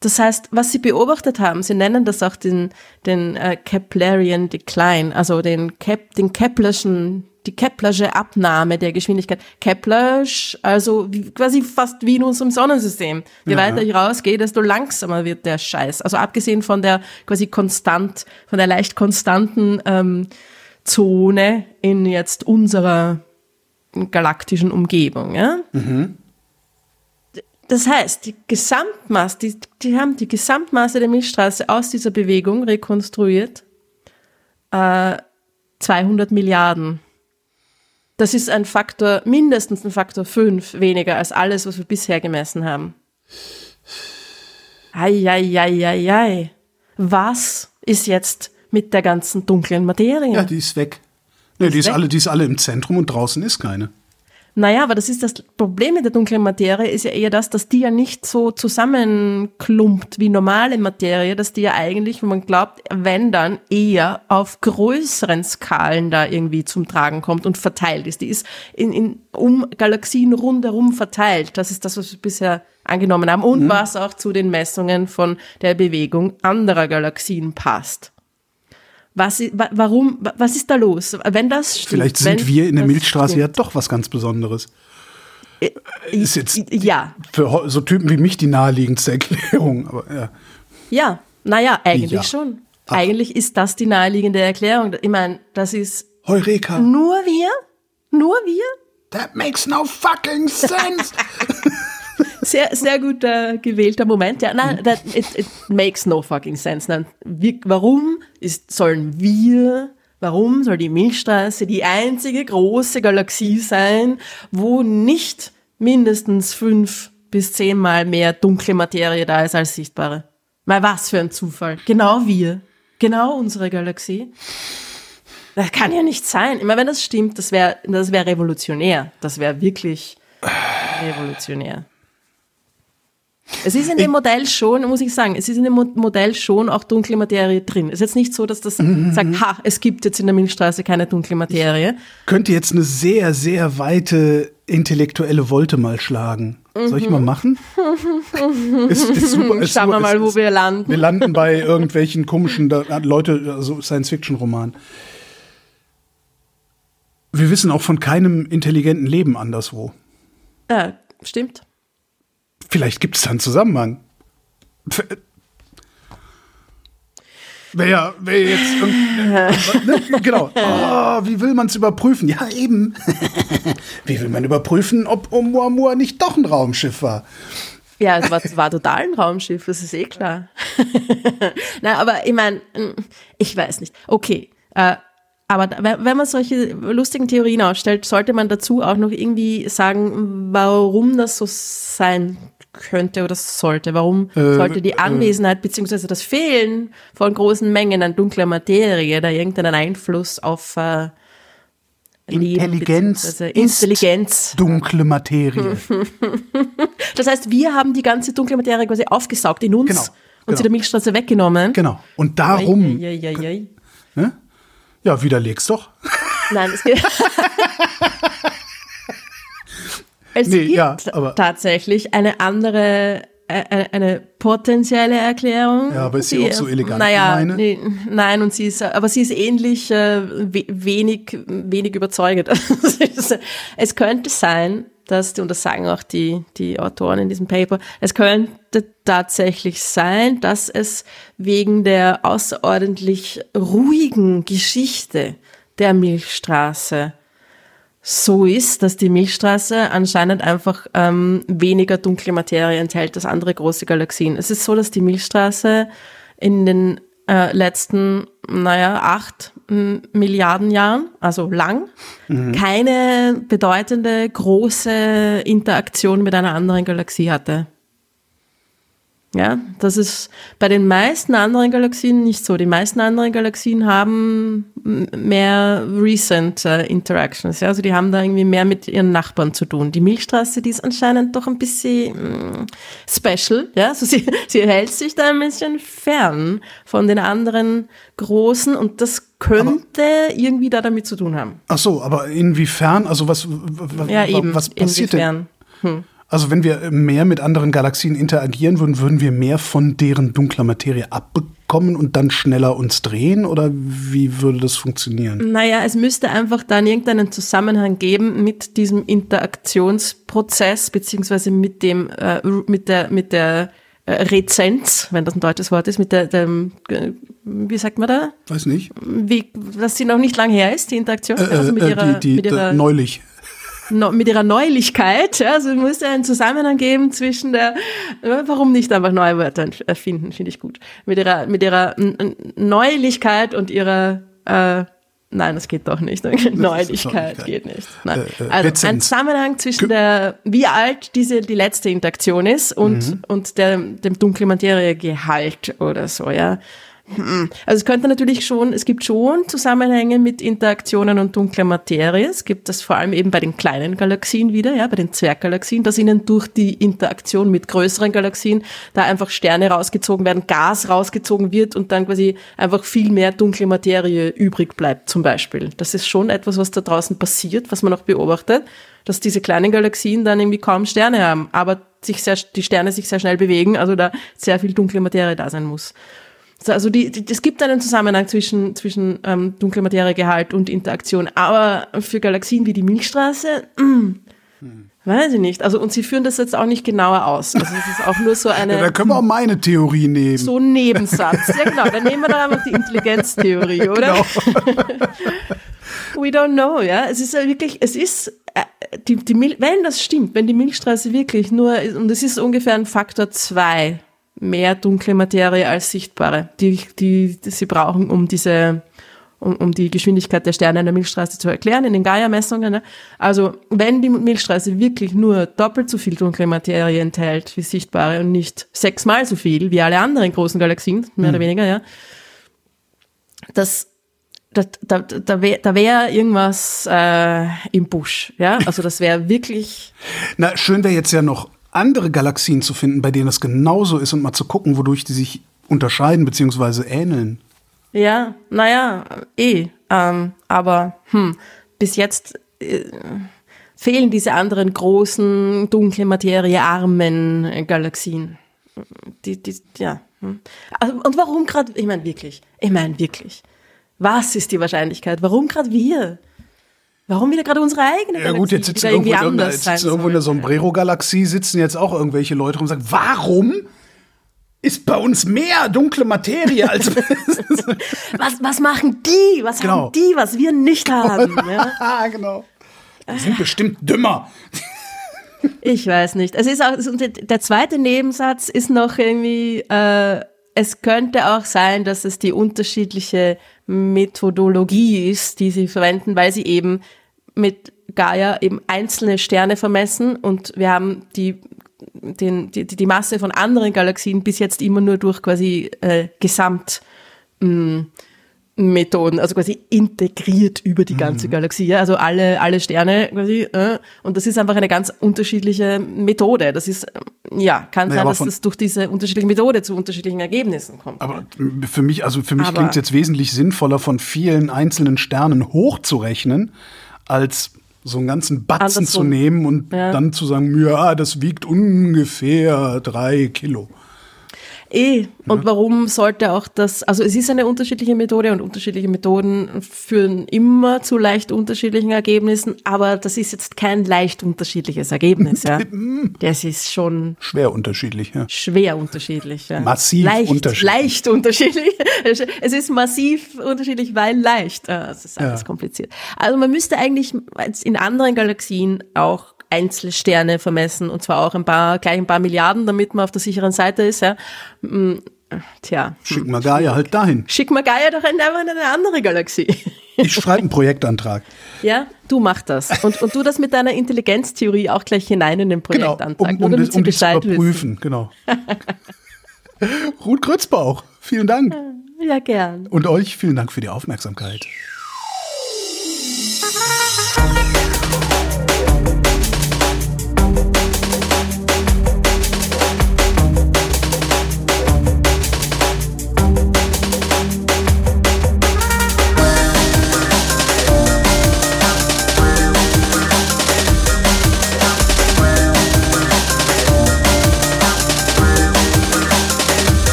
Das heißt, was sie beobachtet haben, sie nennen das auch den, den äh, Keplerian Decline, also den, Kep, den Keplerschen, die Keplersche Abnahme der Geschwindigkeit. Keplersch, also wie, quasi fast wie in unserem Sonnensystem. Je ja. weiter ich rausgehe, desto langsamer wird der Scheiß. Also abgesehen von der quasi konstant, von der leicht konstanten ähm, Zone in jetzt unserer galaktischen Umgebung. Ja? Mhm. Das heißt, die Gesamtmasse, die, die haben die Gesamtmasse der Milchstraße aus dieser Bewegung rekonstruiert. Äh, 200 Milliarden. Das ist ein Faktor, mindestens ein Faktor 5 weniger als alles, was wir bisher gemessen haben. Eieieiei. Was ist jetzt mit der ganzen dunklen Materie.
Ja, die ist weg. Nee, die, ist, weg. alle, die ist alle im Zentrum und draußen ist keine.
Naja, aber das ist das Problem mit der dunklen Materie, ist ja eher das, dass die ja nicht so zusammenklumpt wie normale Materie, dass die ja eigentlich, wenn man glaubt, wenn dann eher auf größeren Skalen da irgendwie zum Tragen kommt und verteilt ist. Die ist in, in, um Galaxien rundherum verteilt. Das ist das, was wir bisher angenommen haben und mhm. was auch zu den Messungen von der Bewegung anderer Galaxien passt. Was, warum, was ist da los? Wenn das
stimmt, Vielleicht sind wir in der Milchstraße stimmt. ja doch was ganz Besonderes.
Äh, ist jetzt ja.
für so Typen wie mich die naheliegendste Erklärung. Aber ja.
Ja, naja, eigentlich ja. schon. Ach. Eigentlich ist das die naheliegende Erklärung. Ich meine, das ist
Heureka.
Nur wir? Nur wir?
That makes no fucking sense.
sehr, sehr gut äh, gewählter Moment. Ja, nein, that, it, it makes no fucking sense. Nein, wir, warum ist, sollen wir, warum soll die Milchstraße die einzige große Galaxie sein, wo nicht mindestens fünf bis zehnmal mehr dunkle Materie da ist als sichtbare? Mal was für ein Zufall. Genau wir. Genau unsere Galaxie. Das kann ja nicht sein. Immer wenn das stimmt, das wäre das wäre revolutionär. Das wäre wirklich revolutionär. Es ist in dem Modell schon, muss ich sagen, es ist in dem Modell schon auch dunkle Materie drin. Es ist jetzt nicht so, dass das mhm. sagt, ha, es gibt jetzt in der Milchstraße keine dunkle Materie.
Ich könnte jetzt eine sehr, sehr weite intellektuelle Wolte mal schlagen. Soll ich mal machen? ist, ist super, ist
Schauen wir mal, wo wir landen.
Wir landen bei irgendwelchen komischen Leute, also Science-Fiction-Romanen. Wir wissen auch von keinem intelligenten Leben anderswo.
Ja, stimmt.
Vielleicht gibt es da einen Zusammenhang. Wäre wär jetzt ne? genau. Oh, wie will man es überprüfen? Ja, eben. wie will man überprüfen, ob Oumuamua nicht doch ein Raumschiff war?
Ja, es war, war total ein Raumschiff, das ist eh klar. Na, aber ich meine, ich weiß nicht. Okay, äh, aber wenn man solche lustigen Theorien aufstellt, sollte man dazu auch noch irgendwie sagen, warum das so sein könnte oder sollte. Warum
Äh,
sollte die Anwesenheit beziehungsweise das Fehlen von großen Mengen an dunkler Materie da irgendeinen Einfluss auf äh, Leben
Intelligenz ist
Intelligenz
dunkle Materie.
Das heißt, wir haben die ganze dunkle Materie quasi aufgesaugt in uns
Genau,
und
genau.
sie der Milchstraße weggenommen.
genau. Und darum,
Ei, ei, ei,
ne? ja, widerleg's doch.
Nein, es gibt. es
Nee,
gibt
ja,
tatsächlich eine andere, äh, äh, eine potenzielle Erklärung.
Ja, aber ist sie auch so elegant
Naja, nee, nein, und sie ist, aber sie ist ähnlich äh, we wenig, wenig überzeugend. es könnte sein, dass, und das sagen auch die, die Autoren in diesem Paper, es könnte tatsächlich sein, dass es wegen der außerordentlich ruhigen Geschichte der Milchstraße so ist, dass die Milchstraße anscheinend einfach ähm, weniger dunkle Materie enthält als andere große Galaxien. Es ist so, dass die Milchstraße in den äh, letzten, naja, acht Milliarden Jahren, also lang, keine bedeutende große Interaktion mit einer anderen Galaxie hatte. Ja, das ist bei den meisten anderen Galaxien nicht so. Die meisten anderen Galaxien haben mehr recent äh, Interactions. Ja, also die haben da irgendwie mehr mit ihren Nachbarn zu tun. Die Milchstraße, die ist anscheinend doch ein bisschen mm, special. Ja, also sie, sie hält sich da ein bisschen fern von den anderen großen und das könnte irgendwie da damit zu tun haben.
Ach so, aber inwiefern? Also was, w- w-
Ja, eben.
was passiert denn?
inwiefern.
Also wenn wir mehr mit anderen Galaxien interagieren würden, würden wir mehr von deren dunkler Materie abbekommen und dann schneller uns drehen? Oder wie würde das funktionieren?
Naja, es müsste einfach dann irgendeinen Zusammenhang geben mit diesem Interaktionsprozess, beziehungsweise mit dem, äh, mit der, mit der äh, Rezenz, wenn das ein deutsches Wort ist, mit der, dem, äh, wie sagt man da?
Weiß nicht.
Wie, dass sie noch nicht lang her ist, die Interaktion,
Äh,
also mit
äh,
ihrer,
die, die,
mit ihrer
neulich.
Mit ihrer Neulichkeit. Ja, also es muss ja einen Zusammenhang geben zwischen der, äh, warum nicht einfach neue Wörter erfinden, finde ich gut. Mit ihrer, mit ihrer Neulichkeit und ihrer, äh, nein, das geht doch nicht. Neulichkeit geht nicht. Nein.
Äh, äh,
also ein. Zusammenhang zwischen der, wie alt diese, die letzte Interaktion ist und,
Mhm.
und der, dem dunklen Materiegehalt oder so, ja. Hm. Also es könnte natürlich schon, es gibt schon Zusammenhänge mit Interaktionen und dunkler Materie. Es gibt das vor allem eben bei den kleinen Galaxien wieder, ja, bei den Zwerggalaxien, dass ihnen durch die Interaktion mit größeren Galaxien da einfach Sterne rausgezogen werden, Gas rausgezogen wird und dann quasi einfach viel mehr dunkle Materie übrig bleibt, zum Beispiel. Das ist schon etwas, was da draußen passiert, was man auch beobachtet, dass diese kleinen Galaxien dann irgendwie kaum Sterne haben, aber sich sehr, die Sterne sich sehr schnell bewegen, also da sehr viel dunkle Materie da sein muss. So, Also die, die, es gibt einen Zusammenhang zwischen, zwischen ähm, dunkler Materiegehalt und Interaktion, aber für Galaxien wie die Milchstraße, mm, weiß ich nicht. Also und sie führen das jetzt auch nicht genauer aus. Also es ist auch nur so eine
Ja, da können wir auch meine Theorie nehmen.
so ein Nebensatz. Ja genau, dann nehmen wir da einfach die Intelligenztheorie, oder?
Genau.
We don't know, ja. Es ist ja wirklich, es ist, äh, die, die Mil wenn das stimmt, wenn die Milchstraße wirklich nur, und es ist ungefähr ein Faktor zwei mehr dunkle Materie als sichtbare, die, die, die sie brauchen, um diese, um, um die Geschwindigkeit der Sterne in der Milchstraße zu erklären, in den Gaia-Messungen. Ne? Also, wenn die Milchstraße wirklich nur doppelt so viel dunkle Materie enthält wie sichtbare und nicht sechsmal so viel wie alle anderen großen Galaxien, mehr oder weniger, ja, das da, da, da wäre da wär irgendwas äh, im Busch, ja. Also das wäre wirklich.
Na, schön wäre jetzt ja noch andere Galaxien zu finden, bei denen das genauso ist und mal zu gucken, wodurch die sich unterscheiden bzw. ähneln.
Ja, naja, eh. Ähm, aber hm, bis jetzt äh, fehlen diese anderen großen, dunkle Materie, armen Galaxien. Die, die, ja. Hm. Also, und warum gerade, ich meine wirklich, ich meine wirklich, was ist die Wahrscheinlichkeit? Warum gerade wir? Warum wieder gerade unsere eigene
Ja gut, jetzt sitzen irgendwo,
anders
jetzt sitzen irgendwo in der? Sombrero-Galaxie sitzen jetzt auch irgendwelche Leute rum und sagen, warum ist bei uns mehr dunkle Materie als
Was, was machen die? Was
Genau.
haben die, was wir nicht haben? Ja?
Ah, genau. Die sind bestimmt dümmer.
Ich weiß nicht. Es ist auch, der zweite Nebensatz ist noch irgendwie, äh, es könnte auch sein, dass es die unterschiedliche Methodologie ist, die sie verwenden, weil sie eben mit Gaia eben einzelne Sterne vermessen und wir haben die, den, die, die Masse von anderen Galaxien bis jetzt immer nur durch quasi äh, Gesamt Methoden, also quasi integriert über die ganze
Mhm.
Galaxie, ja? also alle, alle Sterne quasi, äh, und das ist einfach eine ganz unterschiedliche Methode. Das ist, ähm, ja, kann
Naja,
sein, dass das durch diese unterschiedliche Methode zu unterschiedlichen Ergebnissen kommt.
Aber für mich, also für mich klingt es jetzt wesentlich sinnvoller, von vielen einzelnen Sternen hochzurechnen, als so einen ganzen Batzen zu
Andersrum.
nehmen und
Ja.
dann zu sagen, ja, das wiegt ungefähr drei Kilo.
Eh, und warum sollte auch das, also es ist eine unterschiedliche Methode und unterschiedliche Methoden führen immer zu leicht unterschiedlichen Ergebnissen, aber das ist jetzt kein leicht unterschiedliches Ergebnis, ja. Das ist schon
Schwer unterschiedlich, ja.
schwer unterschiedlich. Ja.
Massiv
leicht,
unterschiedlich.
Leicht unterschiedlich. Es ist massiv unterschiedlich, weil leicht. Es ist alles
Ja.
kompliziert. Also man müsste eigentlich in anderen Galaxien auch Einzelsterne vermessen und zwar auch ein paar, gleich ein paar Milliarden, damit man auf der sicheren Seite ist. Ja. Mm, Tja,
Schicken wir Gaia halt dahin.
schick mal Gaia doch in einfach in eine andere Galaxie.
Ich schreibe einen Projektantrag.
Ja, du mach das. Und, und du das mit deiner Intelligenztheorie auch gleich hinein in den
Genau,
Projektantrag.
um,
nur
um,
damit
das, um das zu
Bescheid wissen.
überprüfen. Genau. Ruth Grützbauch, vielen Dank.
Ja, gern.
Und euch vielen Dank für die Aufmerksamkeit.